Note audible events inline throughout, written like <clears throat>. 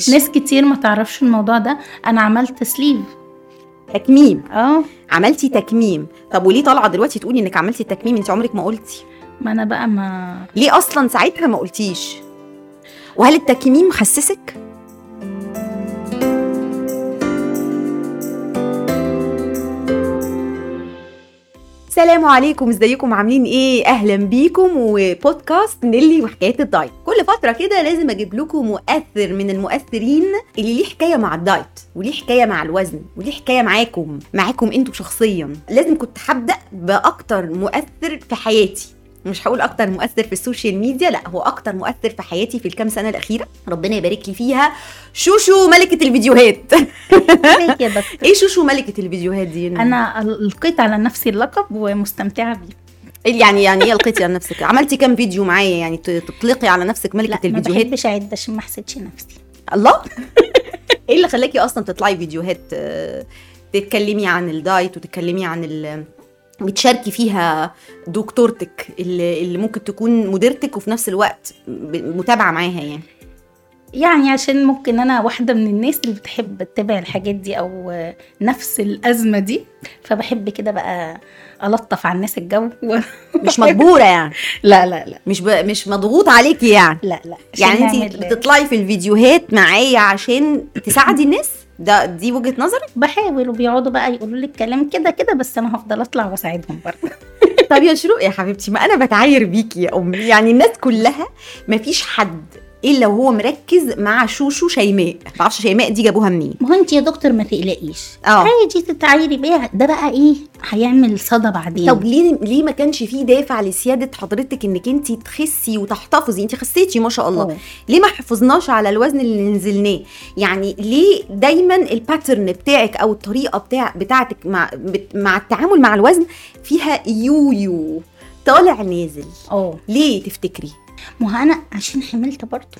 ناس كتير ما تعرفش الموضوع ده. أنا عملت سليف. تكميم. آه. عملتي تكميم. طب وليه طالعة دلوقتي تقولي إنك عملتي التكميم أنت عمرك ما قلتي. ما أنا بقى ما ليه أصلا ساعتها ما قلتيش؟ وهل التكميم خسسك؟ السلام عليكم. ازيكم؟ عاملين إيه؟ أهلا بيكم. وبودكاست نيلي وحكاية الدايت. كل فترة كده لازم أجيب لكم مؤثر من المؤثرين اللي ليه حكاية مع الدايت وليه حكاية مع الوزن وليه حكاية معاكم معاكم أنتوا شخصيا. لازم كنت هبدأ بأكتر مؤثر في حياتي. مش هقول أكتر مؤثر في السوشيال ميديا لأ هو أكتر مؤثر في حياتي في الكام سنة الأخيرة. ربنا يبارك لي فيها. شوشو ملكة الفيديوهات. <laughs> إيه شوشو ملكة الفيديوهات دي؟ أنا لقيت على نفسي اللقب ومستمتعة بيه. يعني يعني إيه لقيتي على نفسك؟ عملتي كام فيديو معايا؟ يعني تطلقي على نفسك ملكة الفيديوهات؟ بحبش أعد عشان ما أحسدش نفسي. الله؟ <laughs> إيه اللي خلاكي أصلا تطلعي فيديوهات آه، تتكلمي عن الدايت وتتكلمي عن بتشاركي فيها دكتورتك اللي, اللي ممكن تكون مديرتك وفي نفس الوقت متابعة معاها يعني. يعني عشان ممكن أنا واحدة من الناس اللي بتحب تتابع الحاجات دي أو نفس الأزمة دي فبحب كده بقى ألطف على الناس الجو. و... مش مجبورة يعني؟ <laughs> لا لا لا. مش ب... مش مضغوط عليكي يعني؟ لا لا. يعني انت بتطلعي في الفيديوهات معايا عشان تساعدي الناس؟ ده دي وجهة نظرك؟ بحاول وبيقعدوا بقى يقولوا لي الكلام كده كده بس أنا هفضل اطلع واساعدهم برضه. <laughs> طب يا شروق يا حبيبتي ما أنا بتعاير بيكي يا امي. يعني الناس كلها ما فيش حد إلا وهو مركز مع شوشو شيماء. ما أعرفش شيماء دي جابوها منين؟ ما هو انت يا دكتور ما تقلقيش. آه. عادي تتعايري بيها ده بقى إيه؟ هيعمل صدى بعدين. طب ليه ليه ما كانش فيه دافع لسيادة حضرتك إنك انت تخسي وتحتفظي؟ انت خسيتي ما شاء الله. أوه. ليه ما حفظناش على الوزن اللي نزلناه؟ يعني ليه دايما الباترن بتاعك أو الطريقة بتاع بتاعتك مع مع التعامل مع الوزن فيها يويو. طالع نازل. آه ليه تفتكري؟ ما هو أنا عشان حملت برضه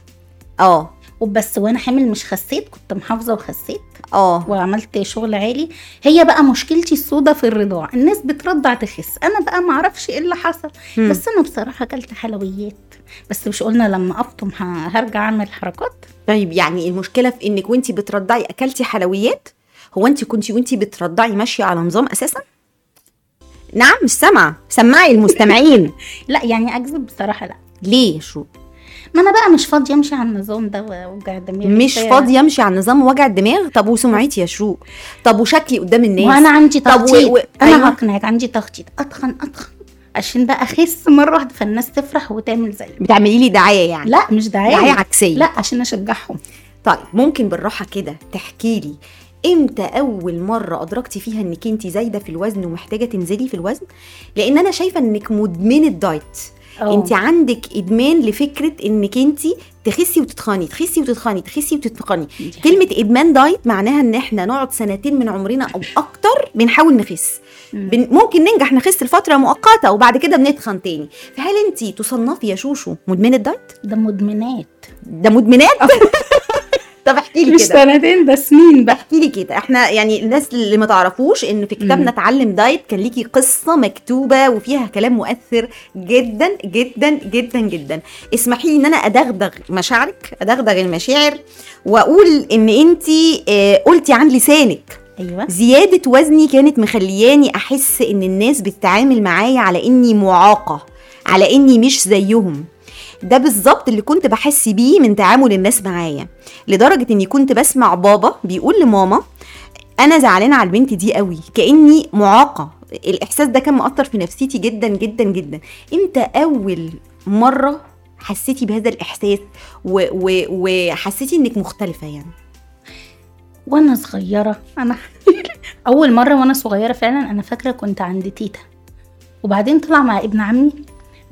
آه. وبس وأنا حامل مش خسيت كنت محافظة وخسيت. آه. وعملت شغل عالي. هي بقى مشكلتي السودة في الرضاعة. الناس بترضع تخس. أنا بقى ما أعرفش إيه اللي حصل. مم. بس أنا بصراحة أكلت حلويات. بس مش قلنا لما أفطم هرجع أعمل حركات. طيب يعني المشكلة في إنك وانت بترضعي أكلتي حلويات؟ هو انت كنتي وانت بترضعي ماشية على نظام أساسا؟ نعم مش سامعة. سمعي المستمعين. <laughs> لا يعني أكذب بصراحة لا. ليه شو ما أنا بقى مش فاضية أمشي على النظام ده ووجع دماغي مش. فاضية أمشي على نظام وجع الدماغ؟ طب وسمعتي يا شروق؟ طب وشكلي قدام الناس؟ وأنا عندي تخطيط. و- أنا أيوة. هقنعك عندي تخطيط. أتخن أتخن. عشان بقى أخس مرة واحدة فالناس تفرح وتعمل زيي بتعملي لي دعاية يعني؟ لا مش دعاية. دعاية عكسية. لا عشان أشجعهم. طيب ممكن بالراحة كده تحكي لي إمتى أول مرة أدركتي فيها إنك انت زايدة في الوزن ومحتاجة تنزلي في الوزن؟ لأن أنا شايفة إنك مدمنة دايت. انت عندك إدمان لفكرة إنك انت تخسي وتتخني تخسي وتتخني تخسي وتتخني كلمة إدمان دايت معناها إن إحنا نقعد سنتين من عمرنا أو أكتر بنحاول نخس. ممكن ننجح نخس لفترة مؤقتة وبعد كده بنتخن تاني. فهل انت تصنفي يا شوشو مدمنة دايت؟ ده مدمنة. ده مدمنة؟ <laughs> طب احكي لي مش كده. سنتين ده سنين بقى؟ احكي لي كده. إحنا يعني الناس اللي ما تعرفوش ان في كتابنا. اتعلم دايت كان ليكي قصة مكتوبة وفيها كلام مؤثر جدا جدا جدا جدا. اسمحي لي إن أنا أدغدغ مشاعرك أدغدغ المشاعر وأقول إن انت قلتي عن لسانك. أيوه. زيادة وزني كانت مخلياني أحس إن الناس بتتعامل معايا على إني معاقة على إني مش زيهم. ده بالظبط اللي كنت بحس بيه من تعامل الناس معايا لدرجة إني كنت بسمع بابا بيقول لماما أنا زعلانه على البنت دي قوي كأني معاقة. الإحساس ده كان مؤثر في نفسيتي جدا جدا جدا. إمتى أول مرة حسيتي بهذا الإحساس وحسيتي إنك مختلفة يعني؟ وأنا صغيرة أنا <laughs> أول مرة وأنا صغيرة فعلا أنا فاكرة كنت عند تيتا. وبعدين طلع مع ابن عمي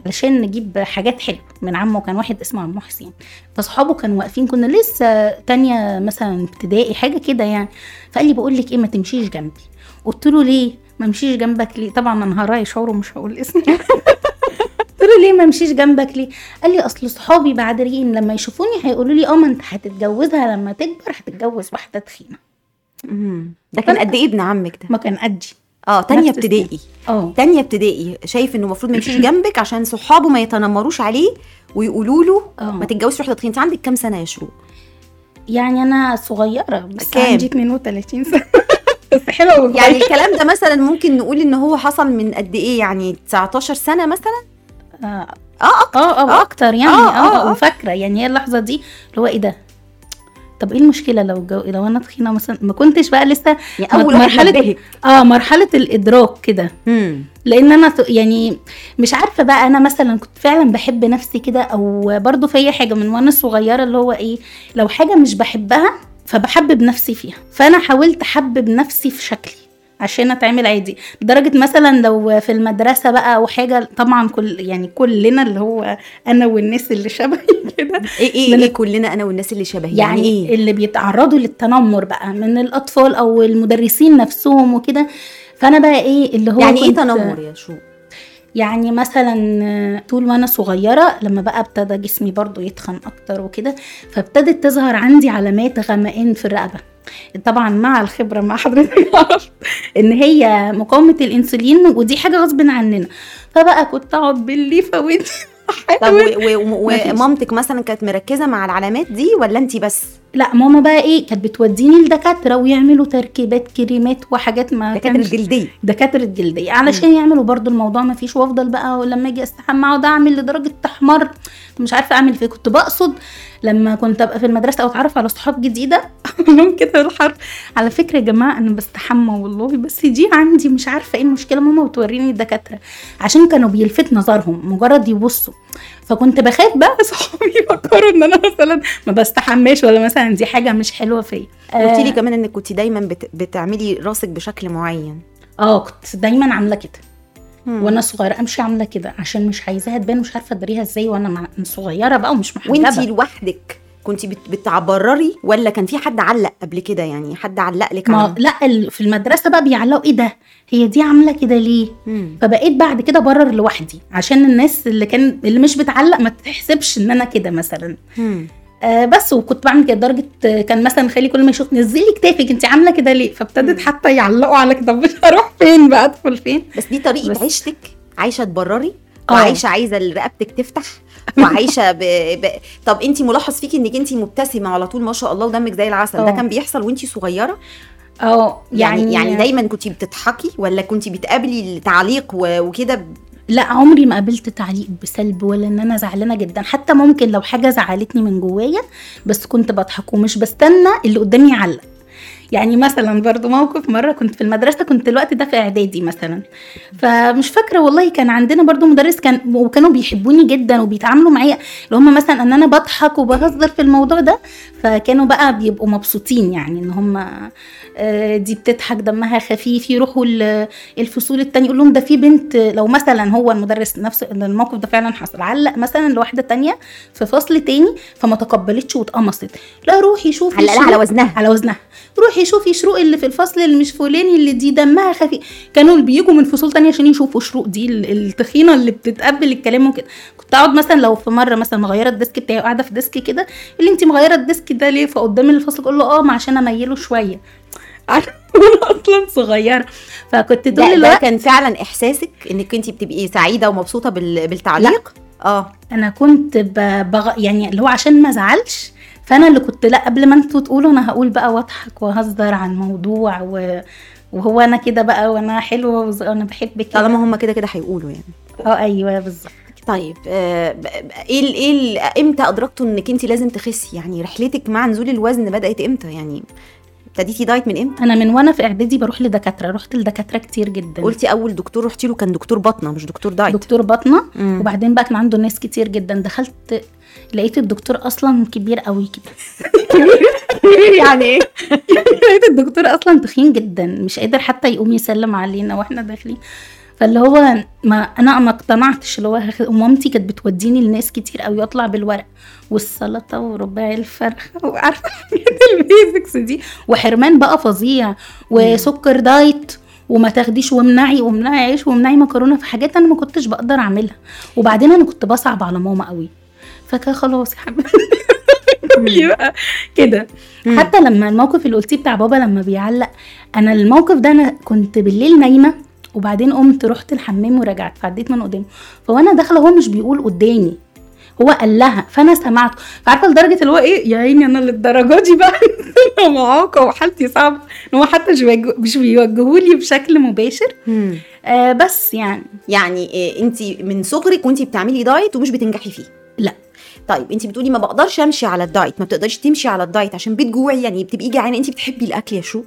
علشان نجيب حاجات حلوة. من عمه كان واحد اسمه عمو حسين. فصحابه كانوا واقفين كنا لسه تانية مثلا ابتدائي حاجة كده يعني. فقال لي بقول لك إيه ما تمشيش جنبي. قلت له ليه؟ ما امشيش جنبك ليه؟ طبعا أنا هراعي شعوره مش هقول اسمي <laughs> قلت له ليه ما امشيش جنبك ليه؟ قال لي أصل صحابي بعدين لما يشوفوني هيقولوا لي آه ما أنت هتتجوزها لما تكبر هتتجوز واحدة تخينة. ده كان قد إيه ابن عمك ده؟ ما كان قدي. آه تانية. ابتدائي آه تانية ابتدائي شايف إنه المفروض ما يمشيش <coughs> جنبك عشان صحابه ما يتنمروش عليه ويقولوا له آه ما تتجوزش واحدة تخينه انت عندك كام سنة يا شروق يعني أنا صغيرة بس كام؟ عندي 32 سنة بس حلوة وصغيرة. يعني الكلام ده مثلا ممكن نقول إن هو حصل من قد إيه يعني 19 سنة مثلا آه آه أكتر. آه آه. آه أكتر يعني آه، آه, آه، آه. وفاكرة يعني هي اللحظة دي اللي هو إيه ده طب إيه المشكلة لو جو... لو أنا تخينة مثلا ما كنتش بقى لسه يعني أول نبهك. آه مرحلة الإدراك كده. لأن أنا يعني مش عارفة بقى أنا مثلا كنت فعلا بحب نفسي كده أو برضو في حاجة من وأنا صغيرة اللي هو إيه لو حاجة مش بحبها فبحبب نفسي فيها فأنا حاولت أحبب نفسي في شكلي عشان اتعامل عادي. لدرجة مثلا لو في المدرسة بقى أو حاجة طبعا كل يعني كلنا اللي هو أنا والناس اللي شبهي <laughs> كده. إيه إيه, إيه كلنا أنا والناس اللي شبهي؟ يعني, يعني, إيه؟ اللي بيتعرضوا للتنمر بقى من الأطفال أو المدرسين نفسهم وكده. فأنا بقى إيه اللي هو يعني إيه تنمر يا شو؟ يعني مثلا طول ما أنا صغيرة لما بقى ابتدى جسمي برضو يتخن أكتر وكده فابتدت تظهر عندي علامات غمقان في الرقبة. طبعا مع الخبرة مع حضرتك إن هي مقاومة الإنسولين ودي حاجة غصب عننا. فبقى كنت أقعد بالليفه ودي طب. <laughs> ومامتك مثلا كانت مركزة مع العلامات دي ولا انت بس؟ لا ماما بقى إيه كانت بتوديني لدكاترة ويعملوا تركيبات كريمات وحاجات ما دكاترة الجلديه دكاترة جلدية. علشان يعملوا برضو الموضوع ما فيش وافضل بقى ولما أجي أستحمى أقعد أعمل لدرجة تحمر. مش عارفة أعمل فيه. كنت بقصد لما كنت أبقى في المدرسة أو أتعرف على صحاب جديدة. <laughs> لهم كده بالحرف. على فكرة يا جماعة أنا بستحمى والله بس دي عندي مش عارفة إيه المشكلة. ماما بتوريني الدكاترة. عشان كانوا بيلفت نظرهم مجرد يبصوا. فكنت بخاف بقى. صحابي يفكروا إن أنا مثلا ما بستحماش ولا مثلا دي حاجة مش حلوة فيا. قلت لي آه، كمان إنك كنت دايما بت... بتعملي راسك بشكل معين. آه كنت دايما عاملة كده. وأنا صغيرة أمشي عاملة كده عشان مش عايزاها تبان مش عارفة أداريها إزاي وأنا مع- صغيرة بقى ومش محجبه وأنتي لوحدك. كنت بت... بتعبرري ولا كان في حد علق قبل كده يعني حد علق لك ما على- لا في المدرسة بقى بيعلقوا إيه ده هي دي عاملة كده ليه مم. فبقيت بعد كده برر لوحدي عشان الناس اللي كان اللي مش بتعلق ما تحسبش إن أنا كده مثلا مم. آه بس وكنت بعمل كده لدرجة كان مثلا خالي كل ما يشوف نزلي كتافك أنت عاملة كده ليه فابتدت. حتى يعلقوا على كده <laughs> مش هروح فين بقى أدخل فين بس دي طريقة بس. عيشتك عايشة تبرري. وعايشة عايزة رقبتك تفتح وعايشة ب... ب... طب انت ملاحظ فيكي إنك انت مبتسمة على طول ما شاء الله ودمك زي العسل. ده آه. كان بيحصل وانت صغيرة؟ آه يعني يعني يعني دايما كنت بتضحكي ولا كنت بتقابلي التعليق. وكده؟ ب- لا عمري ما قابلت تعليق بسلب ولا إن أنا زعلانة جدا. حتى ممكن لو حاجة زعلتني من جوايا بس كنت بضحك ومش بستنى اللي قدامي يعلق. يعني مثلا برضو موقف مرة كنت في المدرسة كنت الوقت ده في إعدادي مثلا. فمش فاكرة والله كان عندنا برضو مدرس كان وكانوا بيحبوني جدا وبيتعاملوا معايا اللي هم مثلا إن أنا بضحك وبهزر في الموضوع ده فكانوا بقى بيبقوا مبسوطين يعني إن هم آه، دي بتضحك دمها خفيف يروحوا ال- الفصول التانية يقول لهم ده في بنت لو مثلا هو المدرس نفس الموقف ده فعلا حصل علق مثلا لواحدة تانية في فصل تاني فما تقبلتش واتقمصت. لا روحي شوفي على على وزنها. على وزنها. روحي شوفي شروق اللي في الفصل اللي مش فلاني اللي دي دمها خفيف كانوا اللي بيجوا من فصول تانية عشان يشوفوا شروق دي ال- التخينة اللي بتتقبل الكلام وكده. كنت أقعد مثلا لو في مرة مثلا مغيرة ال desk بتاعي وقاعدة في desk كده اللي انت مغيرة ال desk ده ليه؟ فقدام الفصل أقول له آه ما عشان أميله شوية؟ <laughs> وأنا أصلا صغيرة. فكنت طول الوقت كان فعلا إحساسك إنك انت بتبقي سعيدة ومبسوطة بال... بالتعليق؟ آه. أنا كنت بغ... يعني اللي هو عشان ما أزعلش فأنا اللي كنت لا قبل ما أنتوا تقولوا أنا هقول بقى واضحك واهزر عن موضوع و... وهو أنا كده بقى وأنا حلوة وأنا بحبك كده. طالما هم كده كده هيقولوا يعني. آه أيوه بالظبط. طيب آه، إيه ال- إيه ال- إمتى أدركتوا إنك انت لازم تخسي؟ يعني رحلتك مع نزول الوزن بدأت إمتى؟ يعني ابتديتي دايت من إمتى؟ أنا من وأنا في إعدادي بروح لدكاترة رحت لدكاترة كتير جدا. قلتي أول دكتور رحتي له كان دكتور بطنة مش دكتور دايت. دكتور بطنة. مم. وبعدين بقى كان عنده ناس كتير جدا. دخلت لقيت الدكتور أصلا كبير قوي كده. <laughs> يعني إيه؟ لقيت الدكتور أصلا تخين جدا مش قادر حتى يقوم يسلم علينا وإحنا داخلين. فاللي هو ما أنا ما اقتنعتش اللي هو ومامتي كانت بتوديني لناس كتير قوي اطلع بالورق والسلطة ورباع الفرخة وعارفة ال basics دي. وحرمان بقى فظيع وسكر diet وما تاخديش وامنعي وامنعي عيش وامنعي مكرونة في حاجات أنا ما كنتش بقدر أعملها. وبعدين أنا كنت بصعب على ماما قوي. فكان خلاص يا حبيبتي <laughs> بقى كده. حتى لما الموقف اللي قلتيه بتاع بابا لما بيعلق أنا الموقف ده أنا كنت بالليل نايمة وبعدين قمت رحت الحمام ورجعت فعديت من قدامه. فوانا داخلة هو مش بيقول قدامي هو قال لها فأنا سمعته. فعارفة لدرجة اللي هو إيه؟ يا عيني أنا للدرجة دي بقى. <laughs> معاقه وحالتي صعبة. إن هو حتى مش بيوجه- مش بيوجهولي بشكل مباشر. آه بس يعني. يعني انت من صغرك وانت بتعملي دايت ومش بتنجحي فيه. لا. طيب انت بتقولي ما بقدرش امشي على الدايت ما بتقدرش تمشي على الدايت عشان بتجوعي يعني بتبقي جعانة انت بتحبي الأكل يا شو؟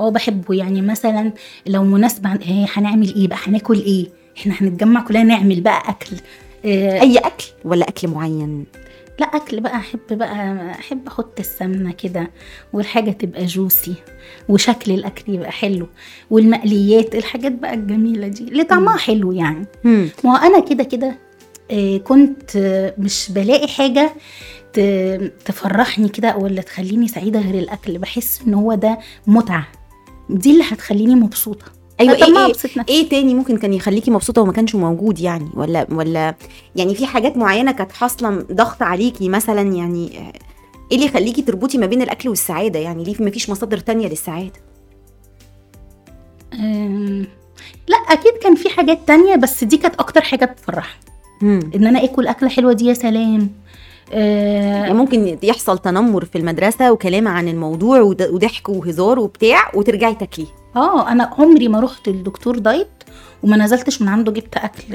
آه بحبه يعني مثلا لو مناسبة إيه هنعمل إيه بقى؟ هناكل إيه؟ إحنا هنتجمع كلنا نعمل بقى أكل آه أي أكل ولا أكل معين؟ لا أكل بقى أحب بقى أحب أحط السمنة كده والحاجة تبقى جوسي وشكل الأكل يبقى حلو والمقليات الحاجات بقى الجميلة دي اللي طعمها حلو يعني. ما أنا كده كده كنت آه، مش بلاقي حاجة ت- تفرحني كده ولا تخليني سعيدة غير الأكل. بحس إن هو ده متعة. دي اللي هتخليني مبسوطة. أيوه إيه, إيه, نفسي. إيه تاني ممكن كان يخليكي مبسوطة وما كانش موجود يعني؟ ولا ولا يعني في حاجات معينة كانت حاصلة ضغط عليكي مثلا؟ يعني آه، إيه اللي يخليكي تربطي ما بين الأكل والسعادة؟ يعني ليه ما فيش مصادر تانية للسعادة؟ لا أكيد كان في حاجات تانية بس دي كانت أكتر حاجة بتفرحني. مم. إن أنا آكل أكلة حلوة دي يا سلام. آه، يعني ممكن يحصل تنمر في المدرسة وكلام عن الموضوع وضحك وهزار وبتاع وترجعي تاكليه. آه أنا عمري ما رحت للدكتور دايت وما نزلتش من عنده جبت أكل. <laughs>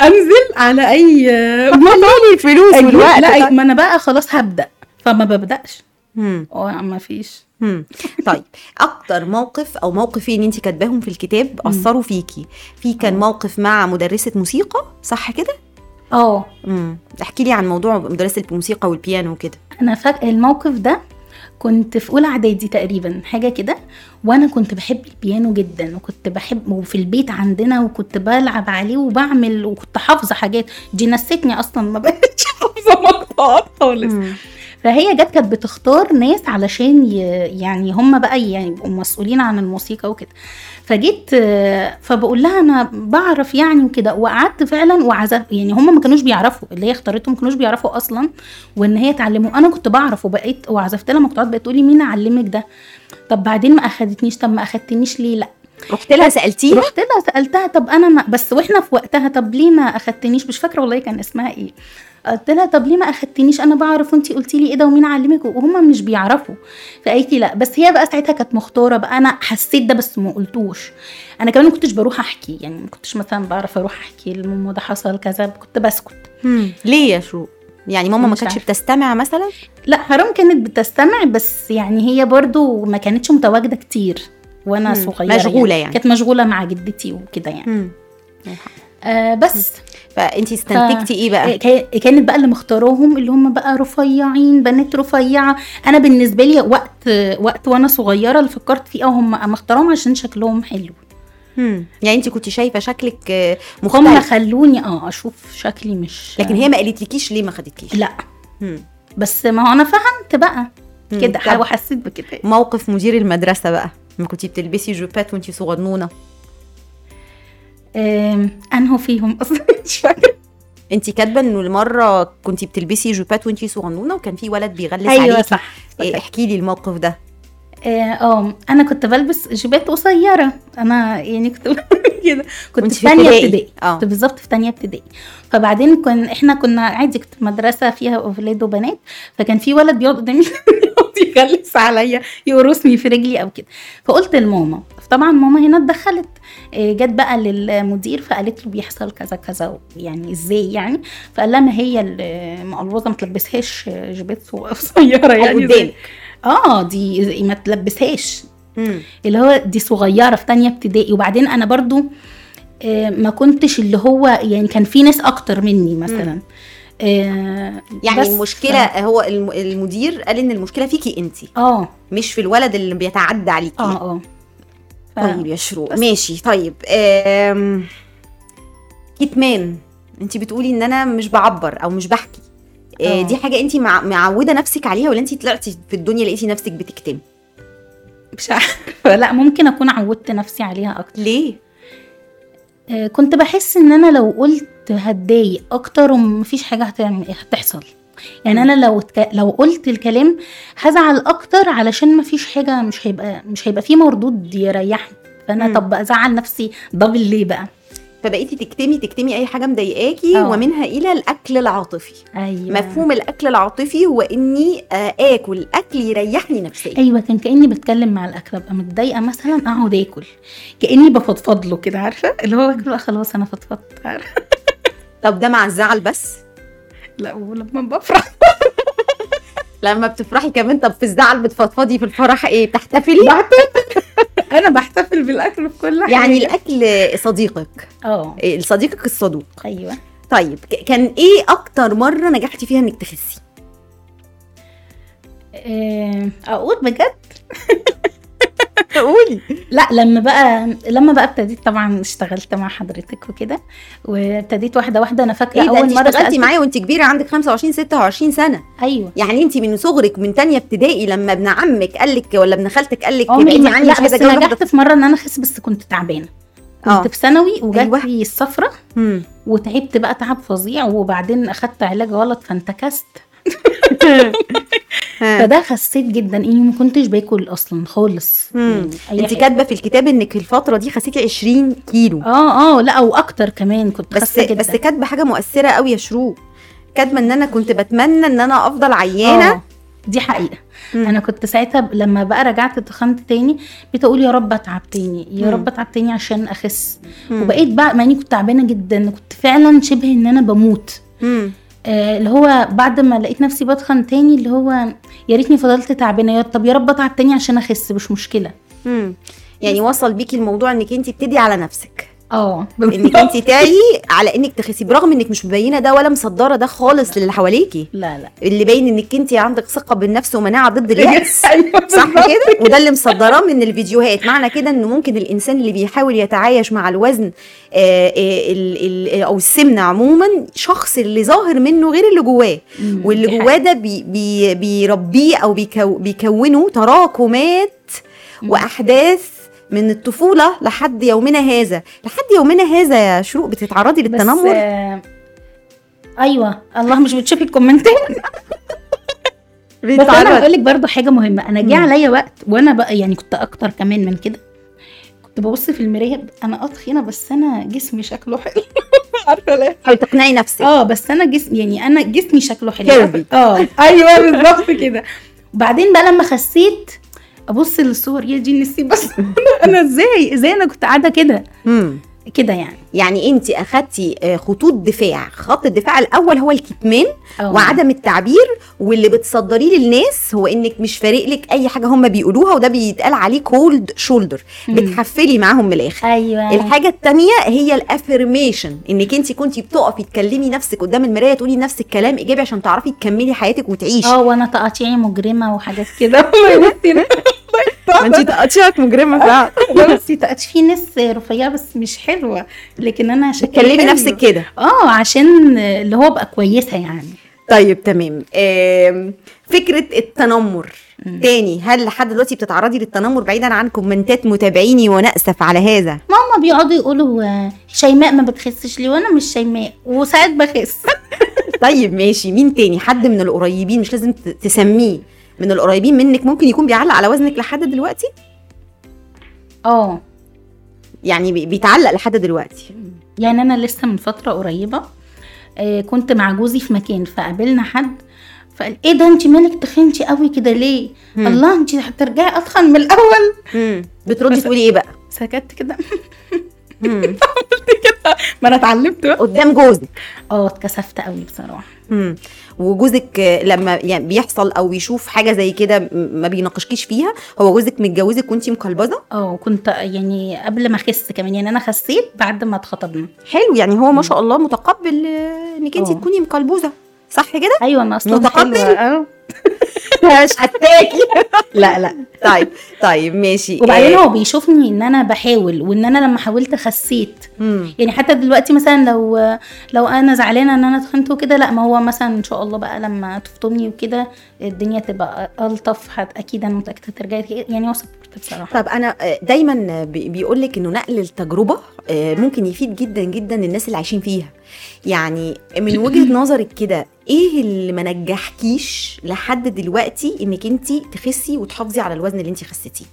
أنزل على أي مطالب الفلوس لا ما أنا بقى خلاص هبدأ. فما ببدأش. آه ما فيش. مم. طيب أكتر موقف أو موقفين انت كاتباهم في الكتاب أثروا فيكي في كان. موقف مع مدرسة موسيقى صح كده؟ آه. احكي لي عن موضوع مدرسة الموسيقى والبيانو وكده. أنا فاكره الموقف ده كنت في أولى إعدادي تقريبا حاجة كده وأنا كنت بحب البيانو جدا وكنت بحب وفي البيت عندنا وكنت بلعب عليه وبعمل وكنت حافظة حاجات. دي نستني أصلا ما بقتش حافظة مقطوعات خالص. فهي جت كانت بتختار ناس علشان. يعني هم بقى يعني مسؤولين عن الموسيقى وكده. فجيت فبقول لها أنا بعرف يعني وكده وقعدت فعلا وعزف يعني هم ما كانوش بيعرفوا اللي هي اختارتهم ما كانوش بيعرفوا أصلا وإن هي تعلموا أنا كنت بعرف وبقيت وعزفت لها مقطوعات بقت تقولي مين علمك ده؟ طب بعدين ما أخدتنيش طب ما أخدتنيش ليه؟ لأ. رحت لها سألتيها؟ رحت لها سألتها طب أنا ما بس وإحنا في وقتها طب ليه ما أخدتنيش؟ مش فاكرة والله كان اسمها إيه. قلت لها طب ليه ما أخدتنيش؟ أنا بعرف وأنتي قلتي لي إيه ده ومين علمك؟ وهم مش بيعرفوا. فقالت لي لا بس هي بقى ساعتها كانت مختارة بقى أنا حسيت ده بس ما قلتوش. أنا كمان ما كنتش بروح أحكي يعني ما كنتش مثلا بعرف أروح أحكي لماما ده حصل كذا كنت بسكت. ليه يا شو؟ يعني ماما ما كانتش. بتستمع مثلا؟ لا حرام كانت بتستمع بس يعني هي برضو ما كانتش متواجدة كتير. وأنا مم. صغيرة مشغولة يعني. كانت مشغولة مع جدتي وكده يعني. آه بس فانت استنتجتي إيه بقى كا- كانت بقى اللي مختاراهم اللي هم بقى رفيعين بنات رفيعة أنا بالنسبة لي وقت وقت وأنا صغيرة اللي فكرت فيه هم مختاراهم عشان شكلهم حلو مم. يعني انت كنت شايفة شكلك آه، هم مختلف خلوني آه أشوف شكلي مش لكن هي ما قالتلكيش ليه ما خدتكيش لا مم. بس ما هو أنا فهمت بقى. كده وحسيت بكده موقف مدير المدرسة بقى ما كنتي بتلبسي جوبات وانت صغنونه آم، أنهو فيهم؟ <laughs> أصلا مش فاكرة. انت كاتبة إنه المرة كنتي بتلبسي جوبات وانت صغنونه وكان في ولد بيغلس أيوه عليكي. صح إيه احكي لي الموقف ده. آه آه، أنا كنت بلبس جيبات قصيرة. أنا يعني كنت <laughs> كده. كنت في ثانية ابتدائي. آه. كنت بالظبط في تانية ابتدائي. فبعدين كن إحنا كنا عادي كنت في مدرسة فيها أولاد وبنات. فكان في ولد بيقعد قدامي. <laughs> يغلس عليا يقرصني في رجلي أو كده. فقلت لماما فطبعا ماما هنا اتدخلت. إيه، جت بقى للمدير فقالت له بيحصل كذا كذا يعني إزاي يعني؟ فقال لها ما هي المقلوظه ما تلبسهاش جيبات قصيره <laughs> يعني زي- آه دي ما تلبسهاش. مم. اللي هو دي صغيرة في تانية ابتدائي. وبعدين أنا برضو آه، ما كنتش اللي هو يعني كان في ناس أكتر مني مثلا. آه، يعني بس المشكلة ف- هو الم- المدير قال إن المشكلة فيكي انت. آه. مش في الولد اللي بيتعدى عليكي. آه آه. ف- طيب يا شروق. ماشي. طيب آم، كتمان انت بتقولي إن أنا مش بعبر أو مش بحكي. آه، آه. دي حاجة انت مع... معودة نفسك عليها ولا انت طلعتي في الدنيا لقيتي نفسك بتكتمي؟ مش عارفة. <laughs> لا ممكن أكون عودت نفسي عليها أكتر. ليه؟ آه، كنت بحس إن أنا لو قلت هتضايق أكتر ومفيش حاجة هتحصل يعني أنا لو. لو قلت الكلام هزعل أكتر علشان مفيش حاجة مش هيبقى مش هيبقى فيه مردود يريحني فأنا. طب أزعل نفسي دبل ليه بقى فبقيتي تكتمي تكتمي أي حاجة مضايقاكي آه. ومنها إلى الأكل العاطفي. أيوه. مفهوم الأكل العاطفي هو إني آه، آكل أكل يريحني نفسيا. أيوه كان كأني بتكلم مع الأكل أبقى متضايقة مثلا أقعد آكل. كأني بفضفض له كده عارفة؟ اللي هو باكل بقى خلاص أنا فضفضت. عارفة؟ طب ده مع الزعل بس؟ لا ولما بفرح. <laughs> لما بتفرحي كمان طب في الزعل بتفضفضي في الفرح إيه؟ بتحتفلي؟ أنا بحتفل بالأكل في كل حاجة. يعني الأكل صديقك. آه. إيه، صديقك الصدوق. أيوه. طيب كان إيه أكتر مرة نجحتي فيها إنك تخسي؟ آه، أقول بجد؟ <laughs> <laughs> قولي. لا لما بقى لما بقى ابتديت طبعا اشتغلت مع حضرتك وكده وابتديت واحدة واحدة. أنا فاكرة ده؟ أول مرة اشتغلتي معايا وانت كبيرة عندك 25 26 سنة. أيوه. يعني انت من صغرك من تانية ابتدائي لما ابن عمك قال لك ولا ابن خالتك قال لك ابعدي لا عني مش بس نجحت في مرة إن أنا أخس بس كنت تعبانة. كنت آه. في ثانوي وجات أيوة. لي الصفرة مم. وتعبت بقى تعب فظيع وبعدين أخدت علاج غلط فانتكست. فده خسيت جدا إني ما كنتش باكل أصلا خالص. أي انت. كاتبة في الكتاب إنك في الفترة دي خسيتي 20 كيلو آه آه لا أو أكتر كمان كنت بس جدا بس كاتبة حاجة مؤثرة قوي يا شروق كاتبة إن أنا كنت بتمنى إن أنا أفضل عيانة آه، دي حقيقة مم. أنا كنت ساعتها ب- لما بقى رجعت تخنت تاني بقيت أقول يا رب أتعب تاني يا. رب أتعب تاني عشان أخس مم. وبقيت بقى مع إني كنت تعبانة جدا كنت فعلا شبه إن أنا بموت مم. آه، اللي هو بعد ما لقيت نفسي بتخن تاني اللي هو يا ريتني فضلت تعبانة. طب يا رب اتعب تاني عشان أخس مش مشكلة. مم. يعني وصل بيكي الموضوع إنك انت بتدي على نفسك. آه. إنك انت تعي على إنك تخسي برغم إنك مش مبينة ده ولا مصدرة ده خالص للي حواليكي. لا لا. اللي باين إنك انت عندك ثقة بالنفس ومناعة ضد <laughs> اليأس. أيوه صح كده؟ وده اللي مصدراه من الفيديوهات. معنى كده إنه ممكن الإنسان اللي بيحاول يتعايش مع الوزن آه، آه، ال- أو السمنة عموما شخص اللي ظاهر منه غير اللي جواه. واللي جواه ده بي بي بيربيه أو بيكو بيكونه تراكمات. وأحداث من الطفولة لحد يومنا هذا. لحد يومنا هذا يا شروق بتتعرضي بس للتنمر؟ آه، أيوه. الله مش بتشوفي الكومنتات؟ <laughs> بس أنا هقول لك برضو حاجة مهمة. أنا جه. عليا وقت وأنا بقى يعني كنت أكتر كمان من كده. كنت ببص في المراية أنا آه تخينة بس أنا جسمي شكله حلو. <laughs> عارفة ليه؟ <laughs> حاولي تقنعي نفسك. آه بس أنا جسمي يعني أنا جسمي شكله حلو. آه أيوه بالظبط كده. وبعدين بقى لما خسيت أبص للصور يا دي نسي بس أنا إزاي؟ إزاي أنا كنت قاعدة كده. كده يعني. يعني انت اخدتي آه، خطوط دفاع. خط الدفاع الأول هو الكتمان آه وعدم التعبير واللي بتصدريه للناس هو انك مش فارق لك اي حاجة هم بيقولوها وده بيتقال عليه كولد شولدر. بتحفلي معاهم من الآخر. أيوه. الحاجة التانية هي الأفرميشن انك انت كنتي بتقفي تكلمي نفسك قدام المراية تقولي لنفسك كلام إيجابي عشان تعرفي تكملي حياتك وتعيشي. آه وأنا تقاطيعي مجرمة وحاجات كده. <laughs> <laughs> ما انت تقطيعك مجرمه فعلا <laughs> بس تقاطي في ناس رفيعه بس مش حلوة لكن أنا شكلي تكلمي. نفسك كده. آه عشان اللي هو ابقى كويسة يعني. طيب تمام. فكرة التنمر. تاني هل لحد دلوقتي بتتعرضي للتنمر بعيدا عن كومنتات متابعيني وأنا اسف على هذا؟ ماما بيقعدوا يقولوا شيماء ما بتخسش ليه؟ وأنا مش شيماء وساعات بخس. <laughs> طيب ماشي. مين تاني؟ حد من القريبين مش لازم تسميه. من القريبين منك ممكن يكون بيعلق على وزنك لحد دلوقتي؟ آه. يعني بي- بيتعلق لحد دلوقتي. يعني أنا لسه من فترة قريبة آه، كنت مع جوزي في مكان فقابلنا حد فقال إيه ده انت مالك تخنتي قوي كده ليه؟ مم. الله انت هترجعي اتخن من الأول. مم. بتردي تقولي إيه بقى؟ <laughs> سكت كده. مم. <laughs> ما أنا اتعلمت قدام جوزك. آه اتكسفت قوي بصراحة. مم. وجوزك لما يعني بيحصل أو يشوف حاجة زي كده ما بيناقشكيش فيها هو جوزك متجوزك وأنتي مقلبزه آه كنت يعني قبل ما أخس كمان يعني أنا خسيت بعد ما اتخطبنا حلو يعني هو ما شاء الله متقبل إنك انت آه. تكوني مقلبوزه صح كده أيوه أنا أصلا متقبل؟ مش هتاكي لا لا. طيب طيب ماشي. وبعدين آه، هو بيشوفني إن أنا بحاول وإن أنا لما حاولت خسيت. مم. يعني حتى دلوقتي مثلا لو لو أنا زعلانة إن أنا تخنت وكده لا ما هو مثلا إن شاء الله بقى لما تفطمني وكده الدنيا تبقى ألطف أكيد أنا متأكدة ترجعي يعني هو بصراحة. طب أنا آه، دايما بيقول لك إنه نقل التجربة آه، ممكن يفيد جدا جدا الناس اللي عايشين فيها. يعني من وجهة <clears throat> نظرك كده إيه اللي ما نجحكيش لحد دلوقتي إنك أنت تخسي وتحافظي على الوزن اللي أنت خسيتيه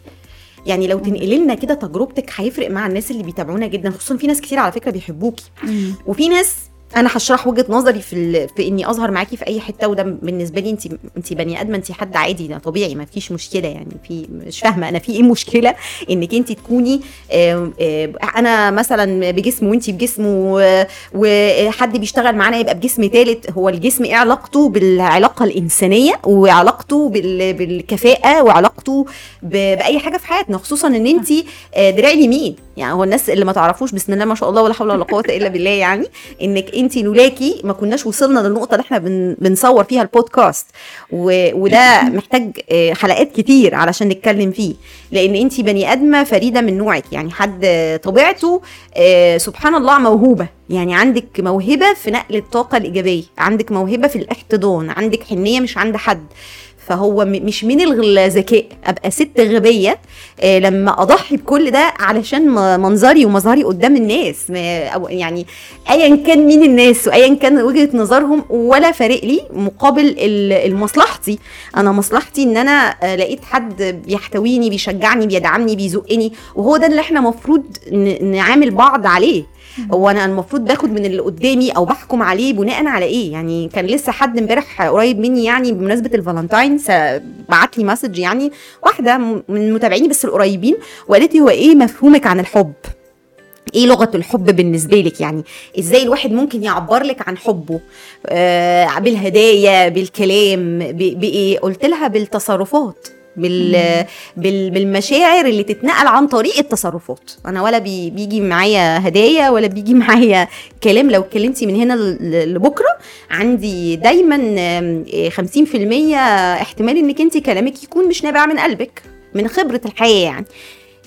يعني لو تنقلي لنا كده تجربتك هيفرق مع الناس اللي بيتابعونا جدا خصوصا في ناس كتير على فكرة بيحبوكي. وفي ناس أنا هشرح وجهة نظري في ال... في اني اظهر معاكي في اي حتة وده بالنسبة لي انت انت بني ادمة انت حد عادي ده طبيعي ما فيش مشكلة يعني في مش فاهمة أنا في إيه مشكلة انك انت تكوني آه، آه، أنا مثلا بجسم وانت بجسم و- وحد بيشتغل معانا يبقى بجسم ثالث هو الجسم إيه علاقته بالعلاقة الإنسانية وعلاقته بال... بالكفاءة وعلاقته ب... بأي حاجة في حياتنا خصوصا إن انت دراع اليمين. يعني هو الناس اللي ما تعرفوش بسم الله ما شاء الله ولا حول ولا قوة إلا بالله يعني إنك انت لولاكي ما كناش وصلنا للنقطة اللي إحنا بن بنصور فيها البودكاست. وده محتاج آه، حلقات كتير علشان نتكلم فيه. لأن انت بني آدمة فريدة من نوعك يعني حد طبيعته آه، سبحان الله موهوبة. يعني عندك موهبة في نقل الطاقة الإيجابية عندك موهبة في الاحتضان عندك حنية مش عند حد. فهو مش من الذكاء أبقى ست غبية آه، لما أضحي بكل ده علشان منظري ومظهري قدام الناس أو يعني ايا كان مين الناس وايا كان وجهة نظرهم ولا فارق لي مقابل المصلحتي. أنا مصلحتي إن أنا آه، لقيت حد بيحتويني بيشجعني بيدعمني بيزقني وهو ده اللي إحنا مفروض نعامل بعض عليه. هو أنا المفروض باخد من اللي قدامي أو بحكم عليه بناء على إيه؟ يعني كان لسه حد امبارح قريب مني يعني بمناسبة الفالنتاين بعت لي message يعني واحدة من متابعيني بس القريبين وقالت لي هو إيه مفهومك عن الحب؟ إيه لغة الحب بالنسبة لك يعني؟ إزاي الواحد ممكن يعبر لك عن حبه؟ آه بالهدايا بالكلام بإيه؟ قلت لها بالتصرفات. بال... بال... بالمشاعر اللي تتنقل عن طريق التصرفات. أنا ولا بي... بيجي معايا هدايا ولا بيجي <laughs> معايا كلام. لو اتكلمتي من هنا لبكرة عندي دايما آم، آه، 50% احتمال إنك انت كلامك يكون مش نابع من قلبك من خبرة الحياة يعني.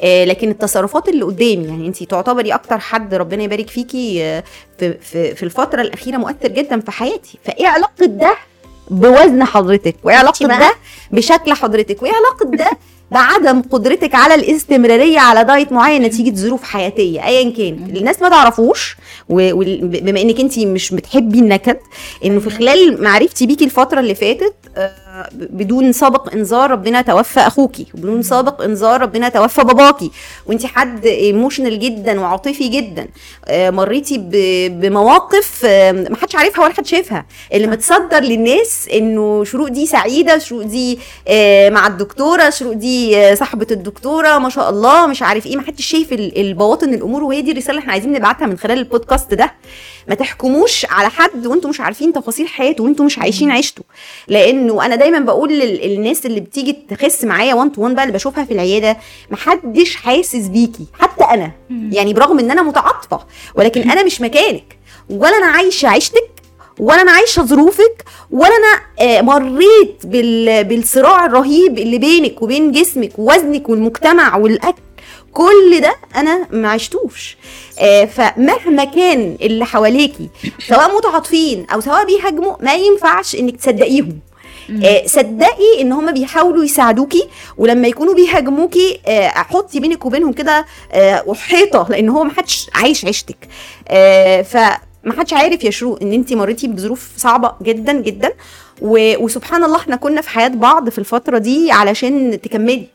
آه، لكن التصرفات اللي قدامي يعني انت تعتبري أكتر حد ربنا يبارك فيكي آه، في في في الفترة الأخيرة مؤثر جدا في حياتي. فإيه علاقة ده بوزن حضرتك. وإيه علاقة؟ ده؟ بشكل حضرتك. وإيه علاقة ده بعدم قدرتك على الاستمرارية على دايت معين نتيجة ظروف حياتية ايا كان. الناس ما تعرفوش و- وال- بما إنك انت مش بتحبي النكد إنه في خلال معرفتي بيكي الفترة اللي فاتت آه، بدون سابق إنذار ربنا توفى أخوكي وبدون سابق إنذار ربنا توفى باباكي. وانت حد emotional جدا وعاطفي جدا آه، مريتي بمواقف آه، ما حدش عارفها ولا حد شايفها. اللي متصدر للناس إنه شروق دي سعيدة شروق دي مع الدكتورة شروق دي صاحبة الدكتورة ما شاء الله مش عارف إيه ما حدش شايف ال- البواطن الأمور وهي دي الرسالة اللي إحنا عايزين نبعتها من خلال البودكاست ده. ما تحكموش على حد وأنتم مش عارفين تفاصيل حياته وأنتم مش عايشين عيشته. لأنه أنا دايما بقول لل- للناس اللي بتيجي تخس معايا 1 to 1 بقى اللي بشوفها في العيادة محدش حاسس بيكي حتى أنا. يعني برغم إن أنا متعاطفة ولكن أنا مش مكانك ولا أنا عايشة عيشتك ولا أنا عايشة ظروفك ولا أنا آه، مريت بال... بالصراع الرهيب اللي بينك وبين جسمك ووزنك والمجتمع والأكل. كل ده أنا ما عشتوش. آه، فمهما كان اللي حواليكي سواء متعاطفين أو سواء بيهاجموا ما ينفعش إنك تصدقيهم. آه، صدقي إن هم بيحاولوا يساعدوكي ولما يكونوا بيهاجموكي حطي بينك وبينهم كده آه، حيطه لأن هو محدش عايش عيشتك. آه، فمحدش عارف يا شروق إن انت مريتي بظروف صعبة جدا جدا. و- وسبحان الله إحنا كنا في حياة بعض في الفترة دي علشان تكملي.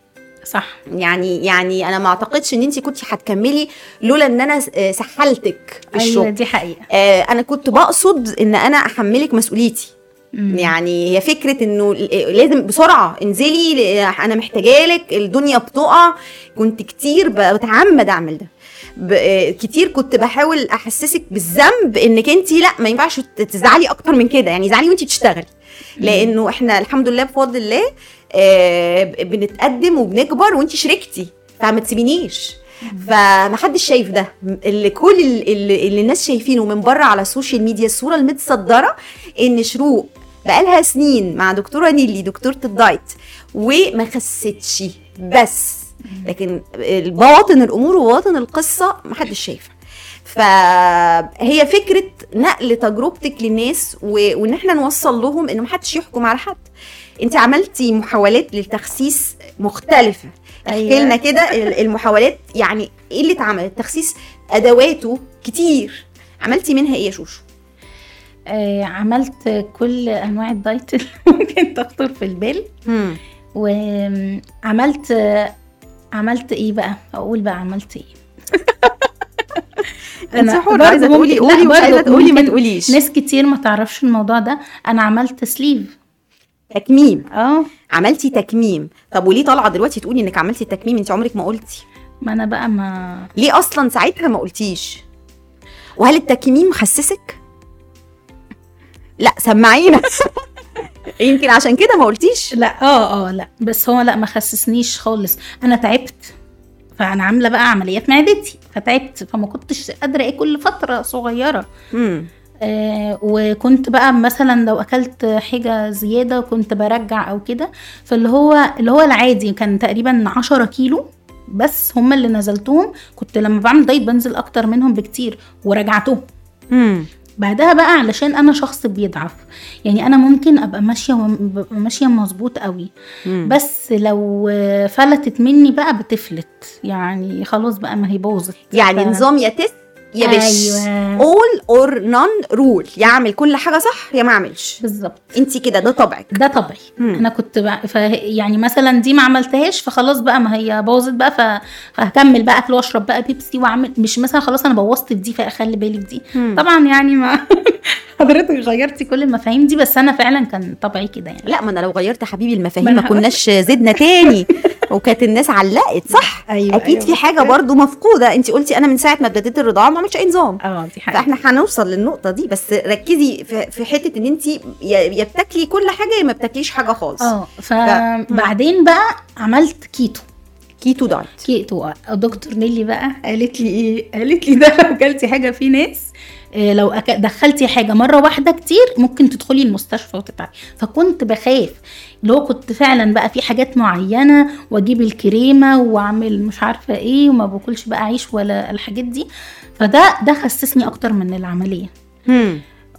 صح. يعني يعني أنا ما أعتقدش إن انت كنتي هتكملي لولا إن أنا آه، سحلتك في أيوه الشغل. دي حقيقة. آه، أنا كنت بقصد إن أنا أحملك مسؤوليتي. مم. يعني هي فكرة إنه ل- لازم بسرعة انزلي ل- أنا محتاجالك الدنيا بتقع. كنت كتير بتعمد أعمل ده. ب- آه، كتير كنت بحاول أحسسك بالذنب إنك انت لا ما ينفعش تزعلي أكتر من كده. يعني زعلي وانت بتشتغلي لأنه إحنا الحمد لله بفضل الله آه، بنتقدم وبنكبر وانت شريكتي فما تسيبينيش. فمحدش شايف ده. اللي كل ال- اللي, اللي الناس شايفينه من بره على السوشيال ميديا الصورة المتصدرة إن شروق بقالها سنين مع دكتورة نيلي دكتورة الدايت وما خستش بس. لكن بواطن الأمور وبواطن القصة محدش شايفها. فهي فكرة نقل تجربتك للناس و... وإن إحنا نوصل لهم ان محدش يحكم على حد. أنت عملتي محاولات للتخسيس مختلفة. احكي أيوة. لنا كده ال- المحاولات يعني إيه اللي اتعمل التخسيس أدواته كتير. عملتي منها إيه يا شوشو؟ آه عملت كل أنواع الدايت اللي ممكن تخطر في البال. وعملت عملت إيه بقى؟ أقول بقى عملت إيه. <laughs> برضه عايزه تقولي قولي لا، مش عايزه برضه تقولي ما تقوليش. ناس كتير ما تعرفش الموضوع ده. أنا عملت سليف. تكميم. آه. عملتي تكميم. طب وليه طالعة دلوقتي تقولي إنك عملتي تكميم؟ أنت عمرك ما قلتي. ما أنا بقى ما ليه أصلا ساعتها ما قلتيش؟ وهل التكميم خسسك؟ لا سمعينا يمكن عشان كده ما قلتيش؟ لا آه آه لا. بس هو لا ما خسسنيش خالص. أنا تعبت فأنا عاملة بقى عمليات معدتي فتعبت فما كنتش قادرة اكل فترة صغيرة. امم آه وكنت بقى مثلا لو أكلت حاجة زيادة كنت برجع أو كده. فاللي هو اللي هو العادي كان تقريبا 10 كيلو. بس هم اللي نزلتهم. كنت لما بعمل دايت بنزل أكتر منهم بكتير ورجعتهم. بعدها بقى علشان أنا شخص بيضعف. يعني أنا ممكن أبقى ماشية ماشية مظبوط قوي. بس لو فلتت مني بقى بتفلت. يعني خلاص بقى ما هي باظت. يعني ف- نظام يا تس يا بش all or none rule يا أعمل كل حاجة صح يا ما أعملش. بالظبط. أنت كده ده طبعك. ده طبيعي مم. أنا كنت بقى ف يعني مثلا دي ما عملتهاش فخلاص بقى ما هي باظت بقى ف- فهكمل بقى أكل وأشرب بقى بيبسي وأعمل. مش مثلا خلاص أنا بوظت دي فأخلي بالي دي. مم. طبعا يعني ما <laughs> حضرتك غيرتي كل المفاهيم دي بس أنا فعلا كان طبعي كده يعني. لا ما أنا لو غيرت حبيبي المفاهيم ما كناش زدنا تاني. <laughs> وكانت الناس علقت صح؟ أيوه أكيد في حاجة برضو مفقودة. انت قلتي أنا من ساعة ما ابتديت الرضاعة ما عملتش أي نظام. آه دي حقيقة. فإحنا هنوصل للنقطة دي. بس ركزي في حتة إن انت يا بتاكلي كل حاجة يا ما بتاكليش حاجة خالص. آه فبعدين بقى عملت keto. keto diet. keto آه. دكتور نيلي بقى قالت لي إيه؟ قالت لي <laughs> ده لو أكلتي حاجة في ناس لو أك... دخلتي حاجة مرة واحدة كتير ممكن تدخلي المستشفى وتتعبي فكنت بخاف. هو كنت فعلا بقى في حاجات معينة وأجيب الكريمة وأعمل مش عارفة إيه وما باكلش بقى عيش ولا الحاجات دي. فده ده خسسني أكتر من العملية.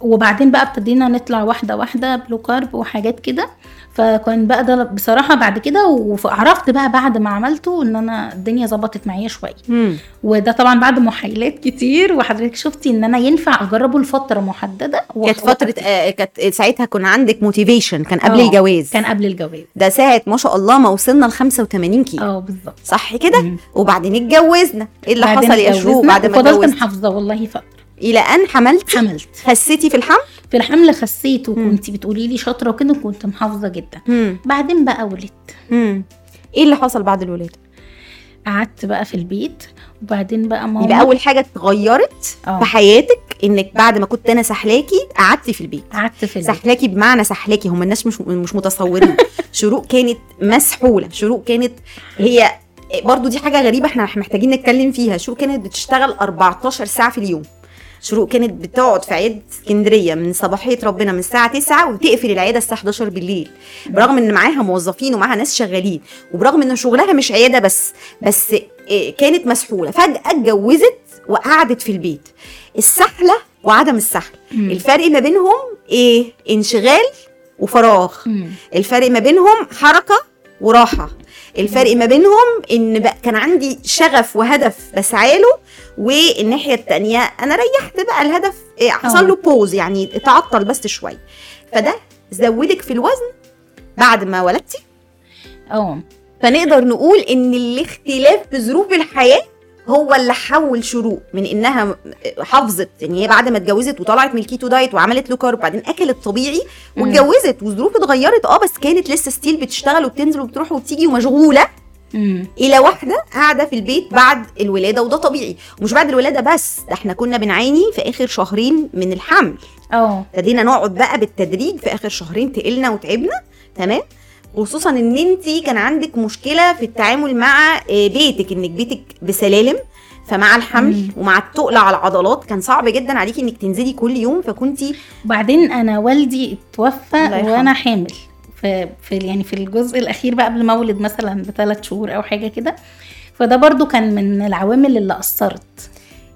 وبعدين بقى ابتدينا نطلع واحدة واحدة ب low carb وحاجات كده. فكان بقى ده بصراحة بعد كده وعرفت بقى بعد ما عملته إن أنا الدنيا ظبطت معايا شوية. وده طبعا بعد محايلات كتير وحضرتك شفتي إن أنا ينفع أجربه لفترة محددة. كانت فترة آه كانت ساعتها كان عندك motivation كان قبل آه، الجواز. كان قبل الجواز. ده ساعة ما شاء الله ما وصلنا ل 85 كيلو. آه بالظبط. صح كده. وبعدين اتجوزنا. إيه اللي حصل يا شروق اتجوزنا. بعد ما وفضلت اتجوزت. محافظة والله فترة. إلى أن حملت حملت. خسيتي في الحمل؟ في الحمل خسيت وكنت بتقولي لي شاطرة وكده كنت محافظة جدا. مم. بعدين بقى ولدت. مم. إيه اللي حصل بعد الولادة؟ قعدت بقى في البيت وبعدين بقى ماما يبقى أول حاجة اتغيرت آه. في حياتك إنك بعد ما كنت أنا سحلاكي قعدتي في البيت. قعدت في البيت. سحلاكي بمعنى سحلاكي هم الناس مش مش متصورين. <laughs> شروق كانت مسحولة شروق كانت هي برضو دي حاجة غريبة إحنا محتاجين نتكلم فيها. شروق كانت بتشتغل 14 ساعة في اليوم. شروق كانت بتقعد في عياده اسكندرية من صباحيه ربنا من الساعة 9 وتقفل العيادة الساعة 11 بالليل. برغم إن معاها موظفين ومعاها ناس شغالين وبرغم إن شغلها مش عيادة بس بس إيه، كانت مسحولة. فجأة اتجوزت وقعدت في البيت. السحلة وعدم السحل. الفرق ما بينهم إيه؟ انشغال وفراغ. الفرق ما بينهم حركة وراحة. الفرق ما بينهم إن بقى كان عندي شغف وهدف بسعى له والناحية التانية أنا ريحت بقى الهدف إيه، حصل له pause يعني اتعطل بس شوية. فده زودك في الوزن بعد ما ولدتي. آه. فنقدر نقول إن الاختلاف في ظروف الحياة هو اللي حول شروق من إنها حافظت يعني هي بعد ما اتجوزت وطلعت من ال keto diet وعملت low carb وبعدين أكلت طبيعي. واتجوزت والظروف اتغيرت آه بس كانت لسه ستيل بتشتغل وبتنزل وبتروح وبتيجي ومشغولة مم. إلى واحدة قاعدة في البيت بعد الولادة وده طبيعي ومش بعد الولادة بس ده إحنا كنا بنعاني في آخر شهرين من الحمل آه ابتدينا نقعد بقى بالتدريج في آخر شهرين تقلنا وتعبنا تمام خصوصا إن أنت كان عندك مشكلة في التعامل مع آه، بيتك إنك بيتك بسلالم فمع الحمل مم. ومع التقل على العضلات كان صعب جدا عليكي إنك تنزلي كل يوم فكنتي وبعدين أنا والدي اتوفى. وأنا حامل. في, في يعني في الجزء الأخير بقى قبل ما أولد مثلا بثلاث شهور أو حاجة كده. فده برضو كان من العوامل اللي أثرت.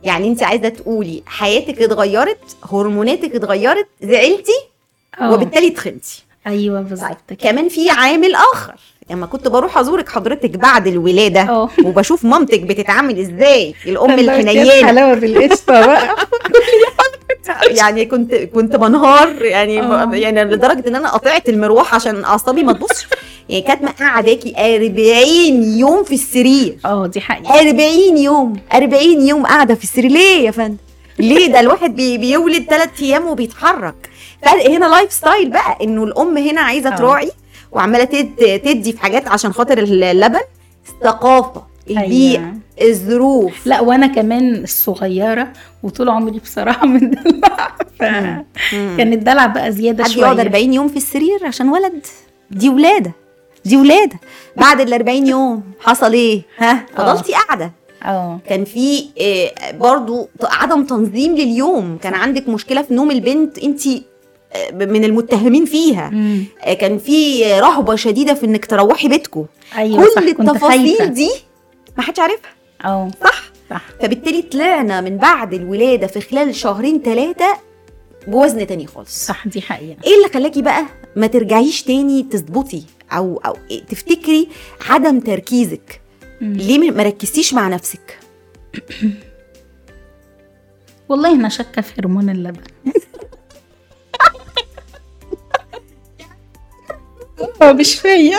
يعني أنت عايزة تقولي حياتك اتغيرت هرموناتك اتغيرت زعلتي آه. وبالتالي تخنتي أيوه بالظبط كده. كمان في عامل آخر. لما كنت بروح أزورك حضرتك بعد الولادة آه <laughs> وبشوف مامتك بتتعامل إزاي؟ الأم الحنينة. حلاوة بالقشطه بقى. <laughs> يعني كنت كنت بنهار يعني آه. يعني لدرجة إن أنا قطعت المروحة عشان اعصابي ما تبصش. يعني كانت مقعداكي 40 يوم في السرير. آه دي حقيقة. 40 يوم 40 يوم قاعدة في السرير. ليه يا فندم؟ ليه؟ ده الواحد بي بيولد ثلاث أيام وبيتحرك. فرق هنا lifestyle بقى إنه الأم هنا عايزة آه. تراعي وعمالة تد- تدي في حاجات عشان خاطر اللبن. الثقافة البيئة أيوة. الظروف. لا وأنا كمان الصغيرة وطول عمري بصراحة من <laughs> دلع مم. فكان الدلع بقى زيادة حد شوية. يقعد 40 يوم في السرير عشان ولد؟ دي ولادة. دي ولادة. بعد ال 40 يوم حصل إيه؟ ها؟ فضلتي قاعدة. آه. كان في آه، برضو عدم تنظيم لليوم. كان عندك مشكلة في نوم البنت. انت من المتهمين فيها. أمم. آه، كان في رهبة شديدة في إنك تروحي بيتكم صح كل كنت التفاصيل خايفة. دي ما حدش عارفها. آه صح؟ صح. فبالتالي طلعنا من بعد الولادة في خلال شهرين ثلاثة بوزن تاني خالص. صح دي حقيقة. إيه اللي خلاكي بقى ما ترجعيش تاني تظبطي أو أو إيه تفتكري عدم تركيزك؟ أمم. ليه ما ركزتيش مع نفسك؟ والله أنا شاكه في هرمون اللبن. مش فيا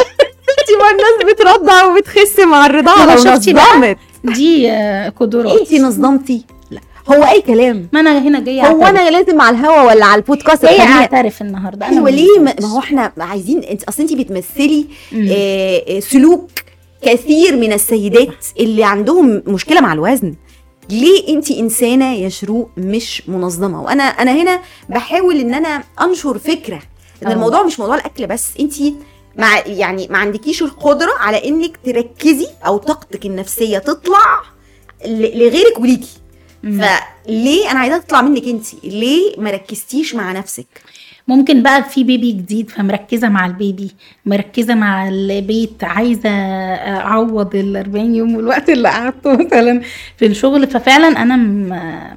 انت ما الناس بترضع وبتخس مع الرضاعة لو شفتي بقى؟ دي آه، قدرات انت نظمتي؟ لا. هو أي كلام. ما أنا هنا جاية هو. أنا لازم على الهوا ولا على البودكاست؟ جاية أعترف النهارده. أنا أيوه ما ليه؟ ما هو إحنا عايزين انت أصل انت بتمثلي. آه، آه، سلوك كثير من السيدات اللي عندهم مشكلة مع الوزن. ليه انت إنسانة يا شروق مش منظمة؟ وأنا أنا هنا بحاول إن أنا أنشر فكرة. إن. الموضوع مش موضوع الأكل بس انت مع يعني ما عندكيش القدرة على إنك تركزي أو طاقتك النفسية تطلع لغيرك وليكي. فليه أنا عايزاها تطلع منك انت ليه ما ركزتيش مع نفسك؟ ممكن بقى في بيبي جديد فمركزة مع البيبي مركزة مع البيت عايزة أعوض ال 40 يوم والوقت اللي قعدته مثلا في الشغل. ففعلا أنا م-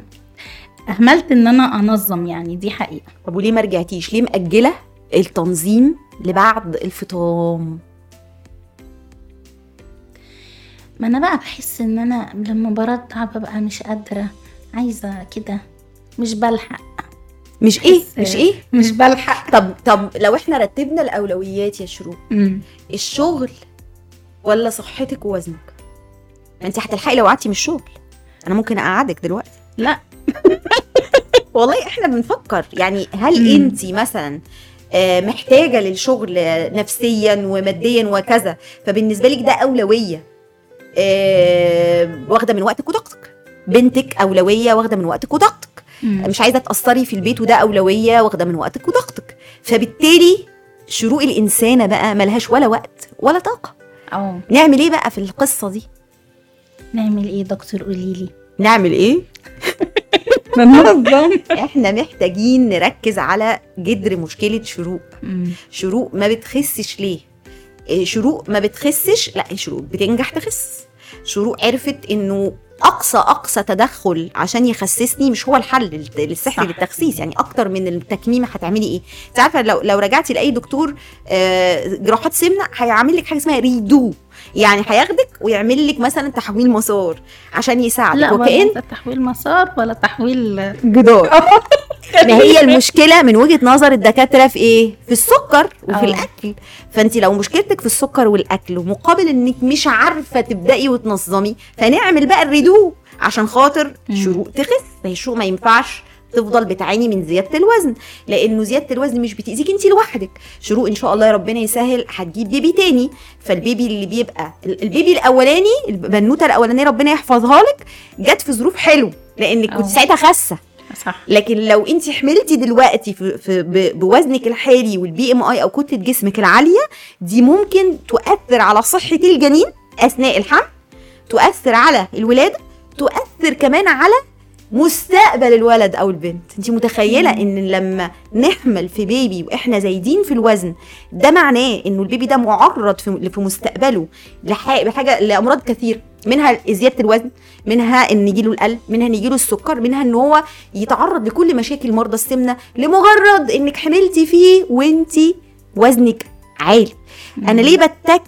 أهملت إن أنا أنظم يعني دي حقيقة. طب وليه ما رجعتيش؟ ليه مأجلة التنظيم لبعد الفطام. ما أنا بقى بحس إن أنا لما برضع ببقى مش قادرة عايزة كده مش بلحق. مش إيه؟ مش إيه؟ مش بلحق. طب طب لو إحنا رتبنا الأولويات يا شروق. الشغل ولا صحتك ووزنك؟ ما أنت هتلحقي لو قعدتي من الشغل. أنا ممكن أقعدك دلوقتي. لا. <laughs> والله إحنا بنفكر. يعني هل. أنت مثلا محتاجة للشغل نفسيا وماديا وكذا. فبالنسبة لك ده أولوية. آه، واخدة من وقتك وطاقتك. بنتك أولوية واخدة من وقتك وطاقتك. مش عايزة تاثري في البيت وده أولوية واخدة من وقتك وطاقتك. فبالتالي شروق الإنسانة بقى ملهاش ولا وقت ولا طاقة. آه نعمل إيه بقى في القصة دي؟ نعمل إيه دكتور؟ قولي لي نعمل إيه؟ <laughs> <laughs> ننظم إحنا محتاجين نركز على جذر مشكلة شروق. شروق ما بتخسش ليه؟ إيه، شروق ما بتخسش لا شروق بتنجح تخس. شروق عرفت إنه أقصى أقصى تدخل عشان يخسسني مش هو الحل صح. للتخسيس. يعني أكتر من التكميمه هتعملي إيه؟ انت عارفه لو لو رجعتي لأي دكتور آه، جراحات سمنة هيعمل لك حاجة اسمها ريدو يعني هياخدك ويعمل لك مثلا تحويل مسار عشان يساعدك لا وكأن ولا تحويل مسار ولا تحويل جدار. <laughs> ما هي المشكلة من وجهة نظر الدكاترة في إيه؟ في السكر وفي آه. الأكل. فأنت لو مشكلتك في السكر والأكل ومقابل إنك مش عارفة تبدأي وتنظمي فنعمل بقى ال redo عشان خاطر. شروق تخس. ما هي شروق ما ينفعش. تفضل بتعاني من زيادة الوزن لأنه زيادة الوزن مش بتأذيك أنت لوحدك. شروق إن شاء الله يا ربنا يسهل هتجيب baby تاني. فال baby اللي بيبقى ال baby الأولاني البنوتة الأولانية ربنا يحفظها لك جت في ظروف حلو لانك كنت أه. ساعتها خاسة. صح. لكن لو أنت حملتي دلوقتي في, في بوزنك الحالي وال BMI أو كتلة جسمك العالية دي ممكن تؤثر على صحة الجنين أثناء الحمل تؤثر على الولادة تؤثر كمان على مستقبل الولد أو البنت. انت متخيلة إن لما نحمل في baby وإحنا زايدين في الوزن ده معناه إنه ال baby ده معرض في مستقبله لح- لحاجة لأمراض كثير منها زياده الوزن منها إن يجيله القلب منها إن يجيله السكر منها إن هو يتعرض لكل مشاكل مرضى السمنة لمجرد إنك حملتي فيه وانت وزنك عالي. أنا ليه بتك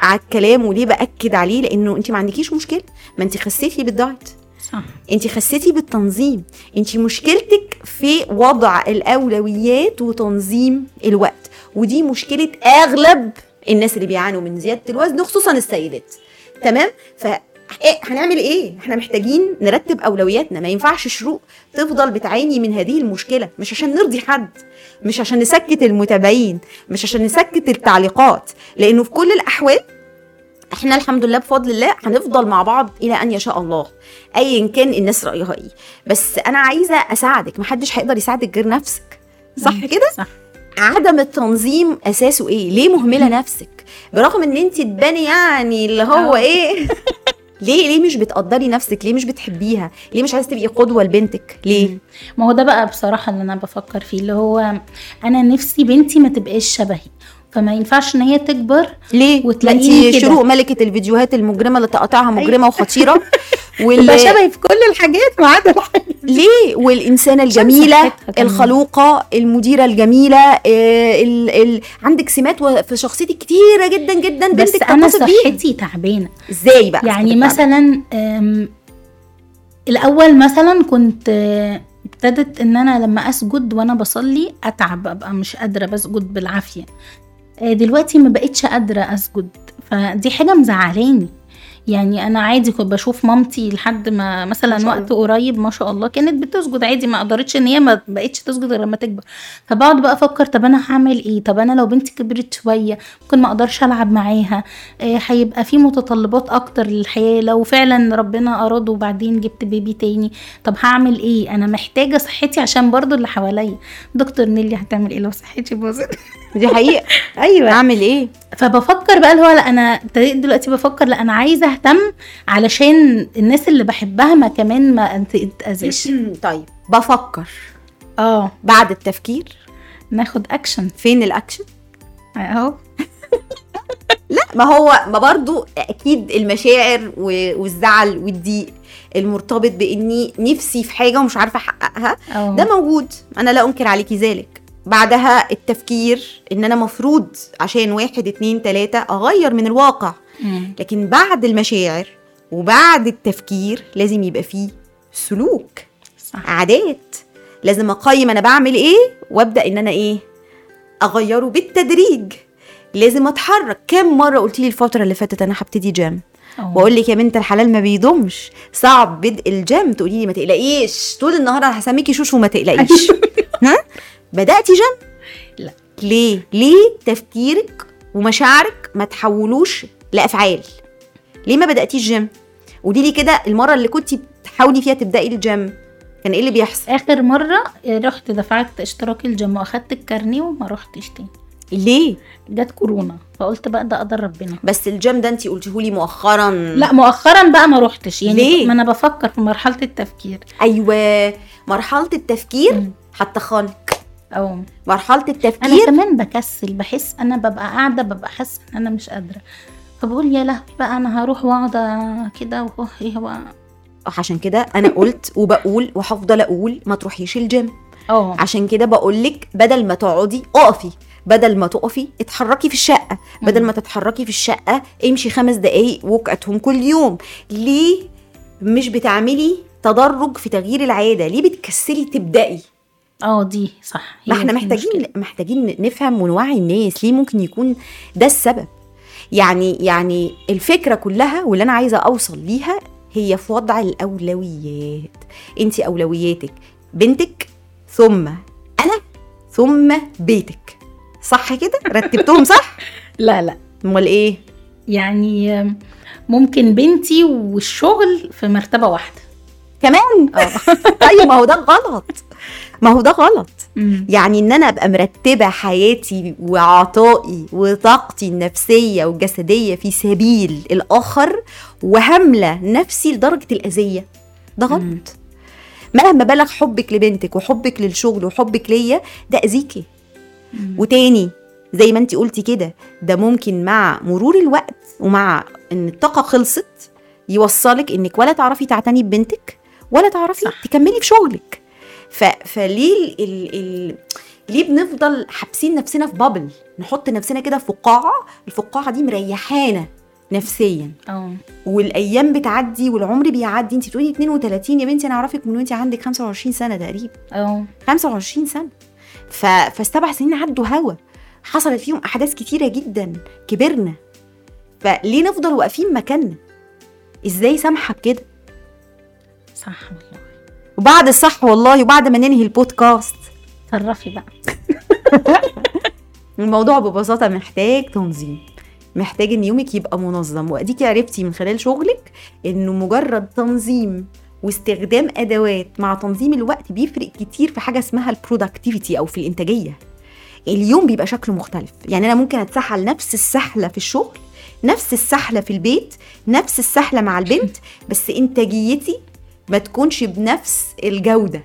على الكلام وليه بأكد عليه؟ لأنه انت ما عندكيش مشكلة. ما انت خسيتي بالدايت. صح. انت خسيتي بالتنظيم. انت مشكلتك في وضع الأولويات وتنظيم الوقت. ودي مشكلة أغلب الناس اللي بيعانوا من زيادة الوزن خصوصا السيدات. تمام؟ ف إيه هنعمل إيه؟ إحنا محتاجين نرتب أولوياتنا. ما ينفعش شروق تفضل بتعاني من هذه المشكلة. مش عشان نرضي حد مش عشان نسكت المتابعين مش عشان نسكت التعليقات. لأنه في كل الأحوال إحنا الحمد لله بفضل الله هنفضل مع بعض إلى أن يشاء الله ايا كان الناس رأيها إيه. بس أنا عايزة أساعدك محدش هيقدر يساعدك غير نفسك صح كده؟ صح عدم التنظيم أساسه إيه؟ ليه مهملة نفسك؟ برغم إن أنت تباني يعني اللي هو. إيه؟ <laughs> ليه؟ ليه مش بتقدري نفسك؟ ليه مش بتحبيها؟ ليه مش عايزة تبقي قدوة لبنتك؟ ليه؟ ما هو ده بقى بصراحة اللي أنا بفكر فيه اللي هو أنا نفسي بنتي ما تبقاش شبهي. فما ينفعش إن هي تكبر ليه؟ وتلاقيني انت كده. شروق ملكة الفيديوهات المجرمة اللي تقاطعها مجرمة وخطيرة. <laughs> واللي شبهي في كل الحاجات ما عدا ليه؟ صحتها كمان. الخلوقة المديرة الجميلة آه، ال ال عندك سمات في شخصيتك كتيرة جدا جدا بس بيها. صحتي تعبانة. إزاي بقى يعني مثلا أم، الأول مثلا كنت آه، ابتدت إن أنا لما أسجد وأنا بصلي أتعب أبقى مش قادرة بسجد بالعافية. دلوقتي ما بقتش قادرة أسجد فدي حاجة مزعلاني. يعني أنا عادي كنت بشوف مامتي لحد ما ما مثلا شاء وقت قريب ما شاء الله كانت بتسجد عادي ما قدرتش إن هي ما بقتش تسجد غير لما تكبر. فبقعد بقى أفكر طب أنا هعمل إيه؟ طب أنا لو بنتي كبرت شوية ممكن ما أقدرش ألعب معاها؟ آه، هيبقى في متطلبات أكتر للحياة لو فعلا ربنا أراد وبعدين جبت بيبي تاني. طب هعمل إيه؟ أنا محتاجة صحتي عشان برضو اللي حواليا. دكتور نيلي هتعمل إيه لو صحتي باظت؟ <laughs> دي حقيقة. <laughs> أيوه. أعمل إيه؟ فبفكر بقى اللي هو لا أنا ابتديت دلوقتي بفكر لا أنا عايزة اهتم علشان الناس اللي بحبها ما كمان ما تتاذيش <clears throat> طيب بفكر. آه. بعد التفكير ناخد اكشن فين الاكشن اهو. <laughs> لا ما هو ما برضو أكيد المشاعر والزعل والضيق المرتبط بإني نفسي في حاجة ومش عارفة أحققها آه ده موجود. أنا لا أنكر عليكي ذلك. بعدها التفكير إن أنا مفروض عشان واحد اتنين تلاتة أغير من الواقع. لكن بعد المشاعر وبعد التفكير لازم يبقى فيه سلوك صح. عادات. لازم أقيم أنا بعمل إيه وأبدأ إن أنا إيه أغيره بالتدريج. لازم أتحرك. كم مرة قلت لي الفترة اللي فاتت أنا هبتدي جيم. واقول لك يا بنت الحلال ما بيدومش صعب. بدء الجيم تقولي لي ما تقلقيش. طول النهار أنا هسميكي شوش وما تقلقيش. <laughs> ها؟ بدأتي جيم لا. ليه؟ ليه تفكيرك ومشاعرك ما تحولوش لأفعال. ليه ما بدأتيش جيم قولي لي كده المرة اللي كنت بتحاولي فيها تبدأي الجيم كان إيه اللي بيحصل؟ آخر مرة رحت دفعت اشتراك الجيم وأخدت الكارنيه وما رحتش تاني. ليه؟ جت كورونا فقلت بقى ده قدر ربنا. بس الجيم ده انت قلتيهولي مؤخرا. لا مؤخرا بقى ما روحتش. يعني ليه؟ ما أنا بفكر في مرحلة التفكير. أيوه مرحلة التفكير مم. هتخنك أو. مرحلة أنا التفكير كمان بكسل بحس أنا ببقى قاعدة ببقى حاسة إن أنا مش قادرة. فبقول يا لهوي بقى أنا هروح وأقعد كده وهو إيه هو؟ عشان كده أنا قلت وبقول وهفضل أقول ما تروحيش الجيم. آه عشان كده بقول لك بدل ما تقعدي اقفي بدل ما تقفي اتحركي في الشقة. بدل ما تتحركي في الشقة امشي خمس دقايق walk at home كل يوم. ليه مش بتعملي تدرج في تغيير العادة؟ ليه بتكسلي تبدأي؟ آه دي صح ما إحنا محتاجين. محتاجين نفهم ونوعي الناس. ليه ممكن يكون ده السبب؟ يعني يعني الفكرة كلها واللي أنا عايزة أوصل ليها هي في وضع الأولويات. انت أولوياتك بنتك ثم أنا ثم بيتك. صح كده؟ رتبتهم صح؟ <laughs> لا لا. أمال إيه؟ يعني ممكن بنتي والشغل في مرتبة واحدة. كمان؟ آه. <laughs> طيب ما هو ده غلط. ما هو ده غلط. يعني إن أنا أبقى مرتبة حياتي وعطائي وطاقتي النفسية والجسدية في سبيل الآخر وهمله نفسي لدرجة الأذية ده مم. غلط مهما بلغ حبك لبنتك وحبك للشغل وحبك ليا ده اذيكي. وتاني زي ما انت قلتي كده ده ممكن مع مرور الوقت ومع إن الطاقة خلصت يوصلك إنك ولا تعرفي تعتني ببنتك ولا تعرفي صح. تكملي في شغلك ف... فليه ال... ال... ال... ليه بنفضل حابسين نفسنا في بابل نحط نفسنا كده في فقاعه الفقاعة دي مريحانا نفسيا. آه. والأيام بتعدي والعمر بيعدي انت بتقولي 32 يا بنتي أنا اعرفك من وانت عندك 25 سنة تقريبا. آه. 25 سنة. ف... فالسبع سنين عدوا هوا. حصلت فيهم أحداث كتيرة جدا. كبرنا. فليه نفضل واقفين مكاننا؟ إزاي سامحة بكده؟ صح والله. وبعد الصح والله وبعد ما ننهي البودكاست. تصرفي بقى. <laughs> الموضوع ببساطة محتاج تنظيم محتاج إن يومك يبقى منظم. وأديكي عرفتي من خلال شغلك إنه مجرد تنظيم واستخدام أدوات مع تنظيم الوقت بيفرق كتير في حاجة اسمها البرودكتيفيتي أو في الإنتاجية. اليوم بيبقى شكله مختلف. يعني أنا ممكن أتسحل نفس السحلة في الشغل نفس السحلة في البيت نفس السحلة مع البنت بس إنتاجيتي ما تكونش بنفس الجودة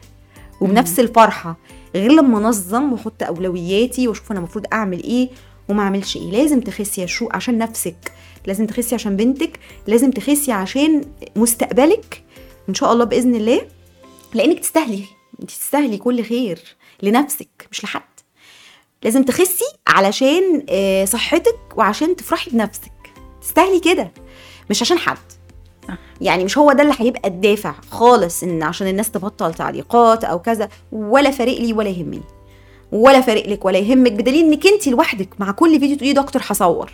وبنفس الفرحة غير لما انظم وأحط أولوياتي وأشوف أنا المفروض أعمل إيه وما أعملش إيه. لازم تخسي يا شو عشان نفسك لازم تخسي عشان بنتك لازم تخسي عشان مستقبلك. إن شاء الله بإذن الله. لأنك تستاهلي أنت تستاهلي كل خير لنفسك مش لحد. لازم تخسي علشان آه، صحتك وعشان تفرحي بنفسك. تستاهلي كده مش عشان حد. يعني مش هو ده اللي هيبقى الدافع خالص إن عشان الناس تبطل تعليقات أو كذا ولا فارق لي ولا يهمني. ولا فارق لك ولا يهمك بدليل إنك أنت لوحدك مع كل فيديو تقولي دكتور هصور.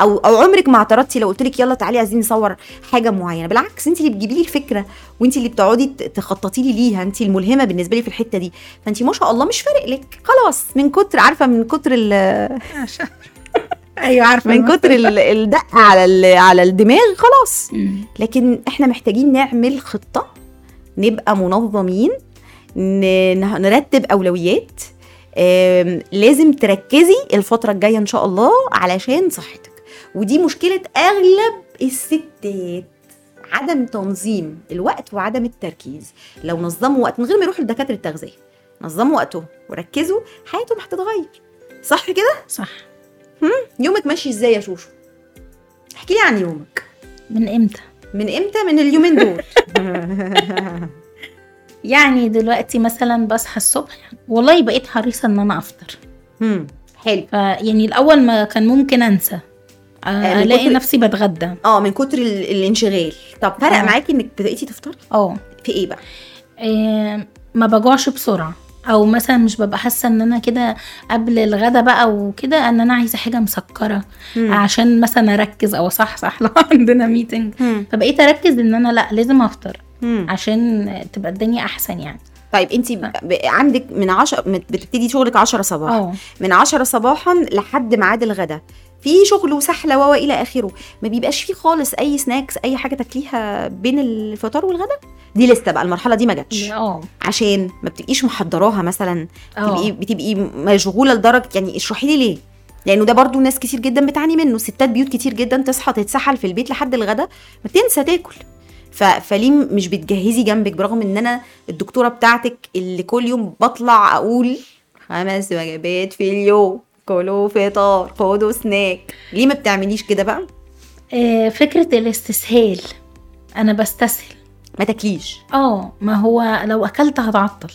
أو أو عمرك ما اعترضتي لو قلت لك يلا تعالي عايزين نصور حاجة معينة. بالعكس أنت اللي بتجيبي لي الفكرة وأنت اللي بتقعدي تخططي لي ليها. أنت الملهمة بالنسبة لي في الحتة دي. فأنت ما شاء الله مش فارق لك. خلاص من كتر عارفة من كتر ال <laughs> أيوه عارفة من كتر ال- الدق على على الدماغ خلاص. لكن إحنا محتاجين نعمل خطة نبقى منظمين نرتب أولويات. لازم تركزي الفترة الجاية إن شاء الله علشان صحتك. ودي مشكلة أغلب الستات عدم تنظيم الوقت وعدم التركيز. لو نظموا وقت من غير ما يروحوا لدكاترة التغذيه نظموا وقتهم وركزوا حياتهم هتتغير. صح كده؟ صح. يومك ماشي إزاي يا شوشو؟ احكي لي عن يومك. من إمتى؟ من إمتى؟ من اليومين دول. <laughs> يعني دلوقتي مثلا بصحى الصبح والله بقيت حريصة إن أنا أفطر. هم، حلو. فيعني الأول ما كان ممكن أنسى. آه، من ألاقي كتر- نفسي بتغدى. آه من كتر ال- الانشغال. طب فرق آه. معاكي إنك بقيتي تفطري؟ آه. في إيه بقى؟ آه، ما بجوعش بسرعة. أو مثلا مش ببقى حاسة إن أنا كده قبل الغدا بقى وكده إن أنا عايزة حاجة مسكرة مم. عشان مثلا أركز أو اصحصح <laughs> لو عندنا ميتنج فبقيت أركز إن أنا لأ لازم أفطر هم. عشان تبقى الدنيا أحسن يعني. طيب أنت عندك من 10 بتبتدي شغلك 10 صباحا. آه. من 10 صباحا لحد ميعاد الغداء في شغل وسحلة و إلى آخره. ما بيبقاش فيه خالص أي سناكس أي حاجة تاكليها بين الفطار والغداء دي لسه بقى المرحلة دي ما جاتش. آه. عشان ما بتبقيش محضراها مثلا تبقي آه. بتبقي مشغولة لدرجة يعني اشرحي لي ليه. لأنه ده برضو ناس كتير جدا بتعاني منه. ستات بيوت كتير جدا تصحى تتسحل في البيت لحد الغدا ما تنسى تاكل. ف... فليه مش بتجهزي جنبك؟ برغم إن أنا الدكتورة بتاعتك اللي كل يوم بطلع أقول خمس وجبات في اليوم. كلوا فطار خدوا سناك ليه ما بتعمليش كده بقى؟ آه، فكرة الاستسهال. أنا بستسهل. ما تاكليش. آه ما هو لو أكلت هتعطل.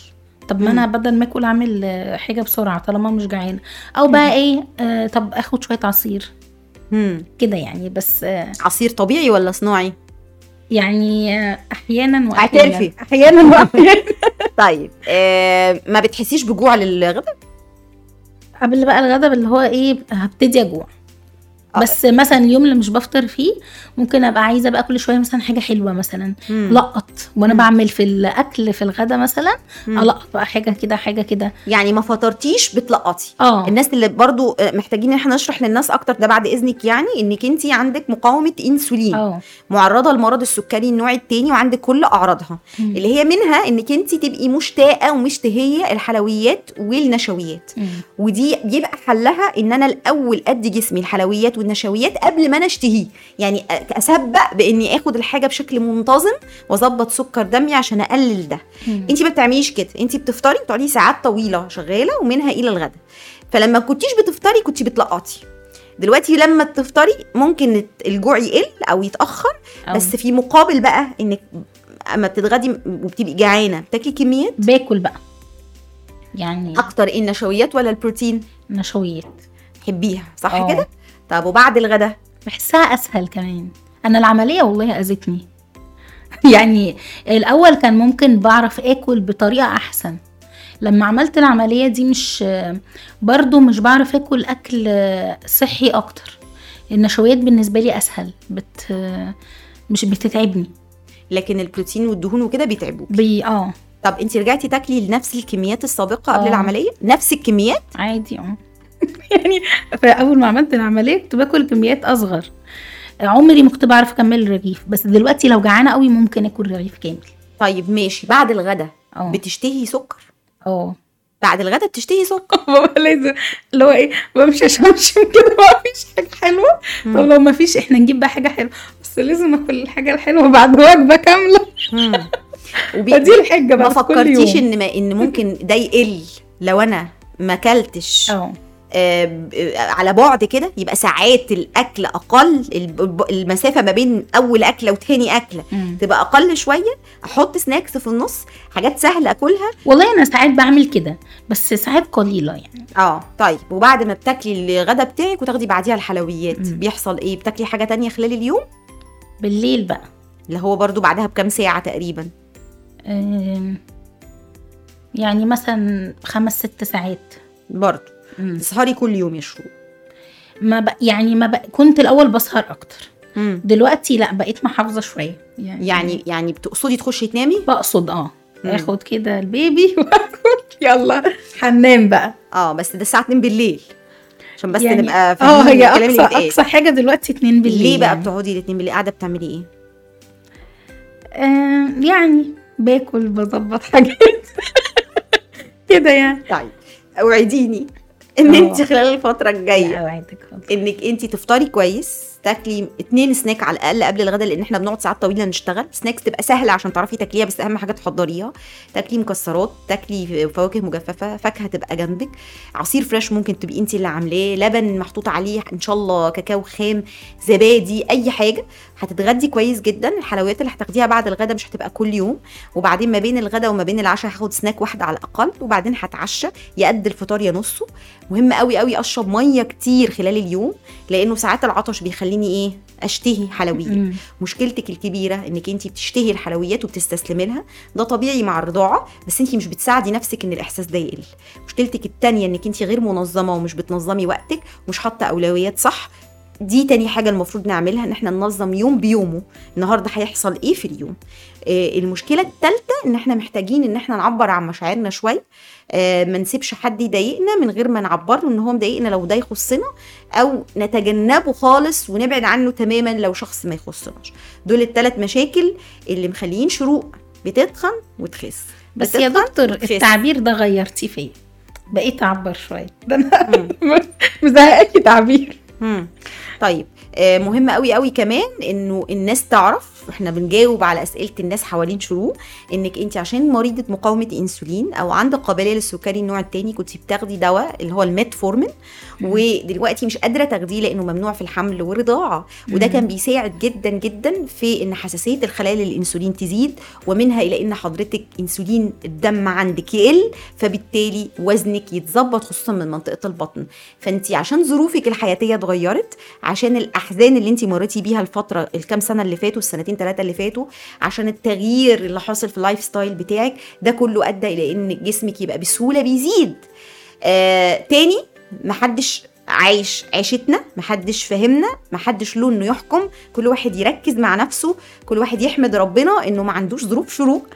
طب ما أنا بدل ما أكل أعمل آه، حاجة بسرعة طالما مش جعانة. أو بقى إيه آه طب آخد شوية عصير. كده يعني بس آه عصير طبيعي ولا صناعي؟ يعني آه أحيانا واحيانا. اعترفي. أحيانا واحيانا. <laughs> طيب آه ما بتحسيش بجوع للغدا قبل بقى الغدا اللي هو إيه هبتدي أجوع. بس مثلا اليوم اللي مش بفطر فيه ممكن أبقى عايزة بقى كل شوية مثلا حاجة حلوة مثلا. لقط وأنا مم. بعمل في الأكل في الغدا مثلا. ألقط بقى حاجة كده حاجة كده يعني ما فطرتيش بتلقطي آه الناس اللي برضو محتاجين إن إحنا نشرح للناس أكتر ده بعد إذنك يعني إنك انت عندك مقاومة إنسولين آه معرضة لمرض السكري النوع الثاني وعندك كل أعراضها مم. اللي هي منها إنك انت تبقي مشتاقة ومشتهية الحلويات والنشويات مم. ودي بيبقى حلها إن أنا الأول أدي جسمي الحلويات والنشويات قبل ما أنا أشتهيه. يعني أسبق بإني آخد الحاجة بشكل منتظم وأظبط سكر دمي عشان أقلل ده. انت ما بتعمليش كده. انت بتفطري بتقعدي ساعات طويلة شغالة ومنها إلى الغدا. فلما كنتيش بتفطري كنتي بتلقطي. دلوقتي لما تفطري ممكن الجوع يقل أو يتأخر أو. بس في مقابل بقى إنك أما بتتغدي وبتبقي جعانة. بتاكلي كميات؟ باكل بقى. يعني أكتر النشويات ولا البروتين؟ نشويات. تحبيها صح آه. كده؟ طب وبعد الغدا؟ بحسها أسهل كمان. أنا العملية والله أذتني. <laughs> يعني الأول كان ممكن بعرف آكل بطريقة أحسن. لما عملت العملية دي مش برضو مش بعرف آكل أكل صحي أكتر. النشويات بالنسبة لي أسهل. بت مش بتتعبني. لكن البروتين والدهون وكده بيتعبوك بي آه. طب انت رجعتي تاكلي لنفس الكميات السابقة قبل آه. العملية؟ نفس الكميات؟ عادي آه. <laughs> يعني فأول ما عملت العملية كنت باكل كميات أصغر. عمري ما كنت بعرف أكمل الرغيف بس دلوقتي لو جعانة قوي ممكن آكل رغيف كامل. طيب ماشي. بعد الغدا آه. بتشتهي سكر؟ آه. بعد الغدا بتشتهي سكر؟ <laughs> بابا لازم. اللي هو إيه؟ بمشي شمشم كده. ما فيش حاجة حلوة؟ طب لو ما فيش إحنا نجيب بقى حاجة حلوة. بس لازم آكل الحاجة الحلوة بعد وجبة كاملة. <laughs> فدي الحجة ما بقى كل فكرتيش. إن ما إن ممكن ده يقل لو أنا ما أكلتش؟ آه، على بعد كده يبقى ساعات الأكل أقل المسافة ما بين أول أكلة وتاني أكلة مم. تبقى أقل شوية أحط سناكس في النص حاجات سهلة أكلها. والله أنا ساعات بعمل كده بس ساعات قليلة يعني. آه طيب وبعد ما بتاكلي الغدا بتاعك وتاخدي بعديها الحلويات مم. بيحصل إيه؟ بتاكلي حاجة تانية خلال اليوم؟ بالليل بقى. اللي هو برضو بعدها بكام ساعة تقريبا؟ آم، يعني مثلا خمس ست ساعات. برضو. مم. تسهري كل يوم يا شروق ما بق... يعني ما بق... كنت الأول بسهر أكتر. مم. دلوقتي لأ بقيت محافظة شوية. يعني يعني يعني بتقصدي تخشي تنامي؟ بقصد آه. مم. آخد كده البيبي <laughs> واقول يلا. هننام بقى. آه بس ده الساعة 2 بالليل. عشان بس يعني نبقى آه هي اقصى. أقصى حاجة دلوقتي اتنين بالليل ليه بقى يعني. بتقعدي الاثنين بالليل؟ قاعدة بتعملي إيه؟ آه يعني باكل بظبط حاجات. <laughs> كده يعني. طيب أوعديني. إن. انت خلال الفترة الجاية. إنك انت تفطري كويس. تاكلي اتنين سناك على الأقل قبل الغداء لأن إحنا بنقعد ساعات طويلة نشتغل. سناكس تبقى سهلة عشان تعرفي تاكليها بس أهم حاجة تحضريها. تاكلي مكسرات تاكلي فواكه مجففة فاكهة تبقى جنبك. عصير فريش ممكن تبقي انت اللي عاملاه. لبن محطوط عليه إن شاء الله كاكاو خام زبادي أي حاجة. هتتغدي كويس جدا. الحلويات اللي هتاخديها بعد الغداء مش هتبقى كل يوم. وبعدين ما بين الغداء وما بين العشاء هاخد سناك واحدة على الأقل وبعدين هتعشى. يا قد الفطار يا نصه. مهم قوي قوي أشرب مية كتير خلال اليوم لأنه ساعات العطش بيخليني إيه؟ أشتهي حلويات. مشكلتك الكبيرة إنك انت بتشتهي الحلويات وبتستسلمي لها. ده طبيعي مع الرضاعة بس انت مش بتساعدي نفسك إن الإحساس ده يقل. مشكلتك التانية إنك انت غير منظمة ومش بتنظمي وقتك مش حاطة أولويات صح دي تاني حاجة المفروض نعملها إن إحنا ننظم يوم بيومه. النهاردة هيحصل إيه في اليوم؟ آه المشكلة التالتة إن إحنا محتاجين إن إحنا نعبر عن مشاعرنا شوية. آه ما نسيبش حد يضايقنا من غير ما نعبر له إن هو مضايقنا لو ده يخصنا أو نتجنبه خالص ونبعد عنه تماما لو شخص ما يخصناش. دول الثلاث مشاكل اللي مخليين شروق بتتخن وتخس. بس يا دكتور وتخس. التعبير ده غيرتيه فيا. بقيت أعبر شوية. ده أنا. مزهقاكي تعبير. طيب آه، مهم قوي قوي كمان إنه الناس تعرف إحنا بنجاوب على أسئلة الناس حوالين شروق إنك أنت عشان مريضة مقاومة إنسولين أو عندك قابلية للسكري النوع الثاني كنت بتاخدي دواء اللي هو الميتفورمين. ودلوقتي مش قادرة تاخديه لأنه ممنوع في الحمل والرضاعة. وده. كان بيساعد جدا جدا في إن حساسية الخلايا للإنسولين تزيد ومنها إلى إن حضرتك إنسولين الدم عندك يقل فبالتالي وزنك يتظبط خصوصا من منطقة البطن. فأنت عشان ظروفك الحياتية اتغيرت عشان الأحزان اللي أنت مريتي بيها الفترة الكام سنة اللي فاتوا السنتين ثلاثة اللي فاتوا عشان التغيير اللي حاصل في ال lifestyle بتاعك ده كله أدى إلى إن جسمك يبقى بسهولة بيزيد. آه تاني محدش عايش عيشتنا محدش فهمنا محدش له إنه يحكم كل واحد يركز مع نفسه كل واحد يحمد ربنا إنه ما عندوش ظروف شروق.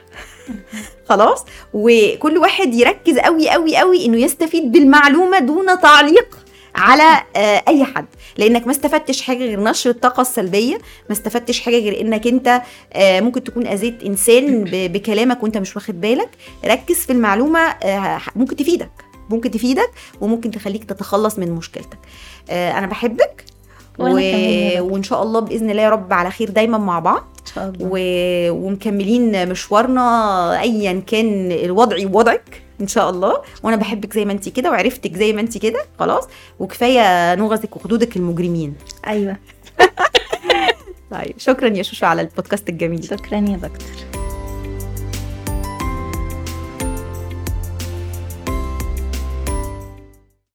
<laughs> خلاص؟ وكل واحد يركز قوي قوي قوي إنه يستفيد بالمعلومة دون تعليق. على آه، أي حد. لأنك ما استفدتش حاجة غير نشر الطاقة السلبية ما استفدتش حاجة غير إنك أنت آه، ممكن تكون أذيت إنسان بكلامك وأنت مش واخد بالك. ركز في المعلومة آه، ممكن تفيدك ممكن تفيدك وممكن تخليك تتخلص من مشكلتك. أنا بحبك دكتور. وإن شاء الله بإذن الله يا رب على خير دايما مع بعض. إن شاء الله. و... ومكملين مشوارنا ايا كان الوضع وضعك إن شاء الله. وأنا بحبك زي ما انت كده وعرفتك زي ما انت كده. خلاص؟ وكفاية نغزك وخدودك المجرمين أيوه. <laughs> طيب شكرا يا شوشو على البودكاست الجميل. شكرا يا دكتور.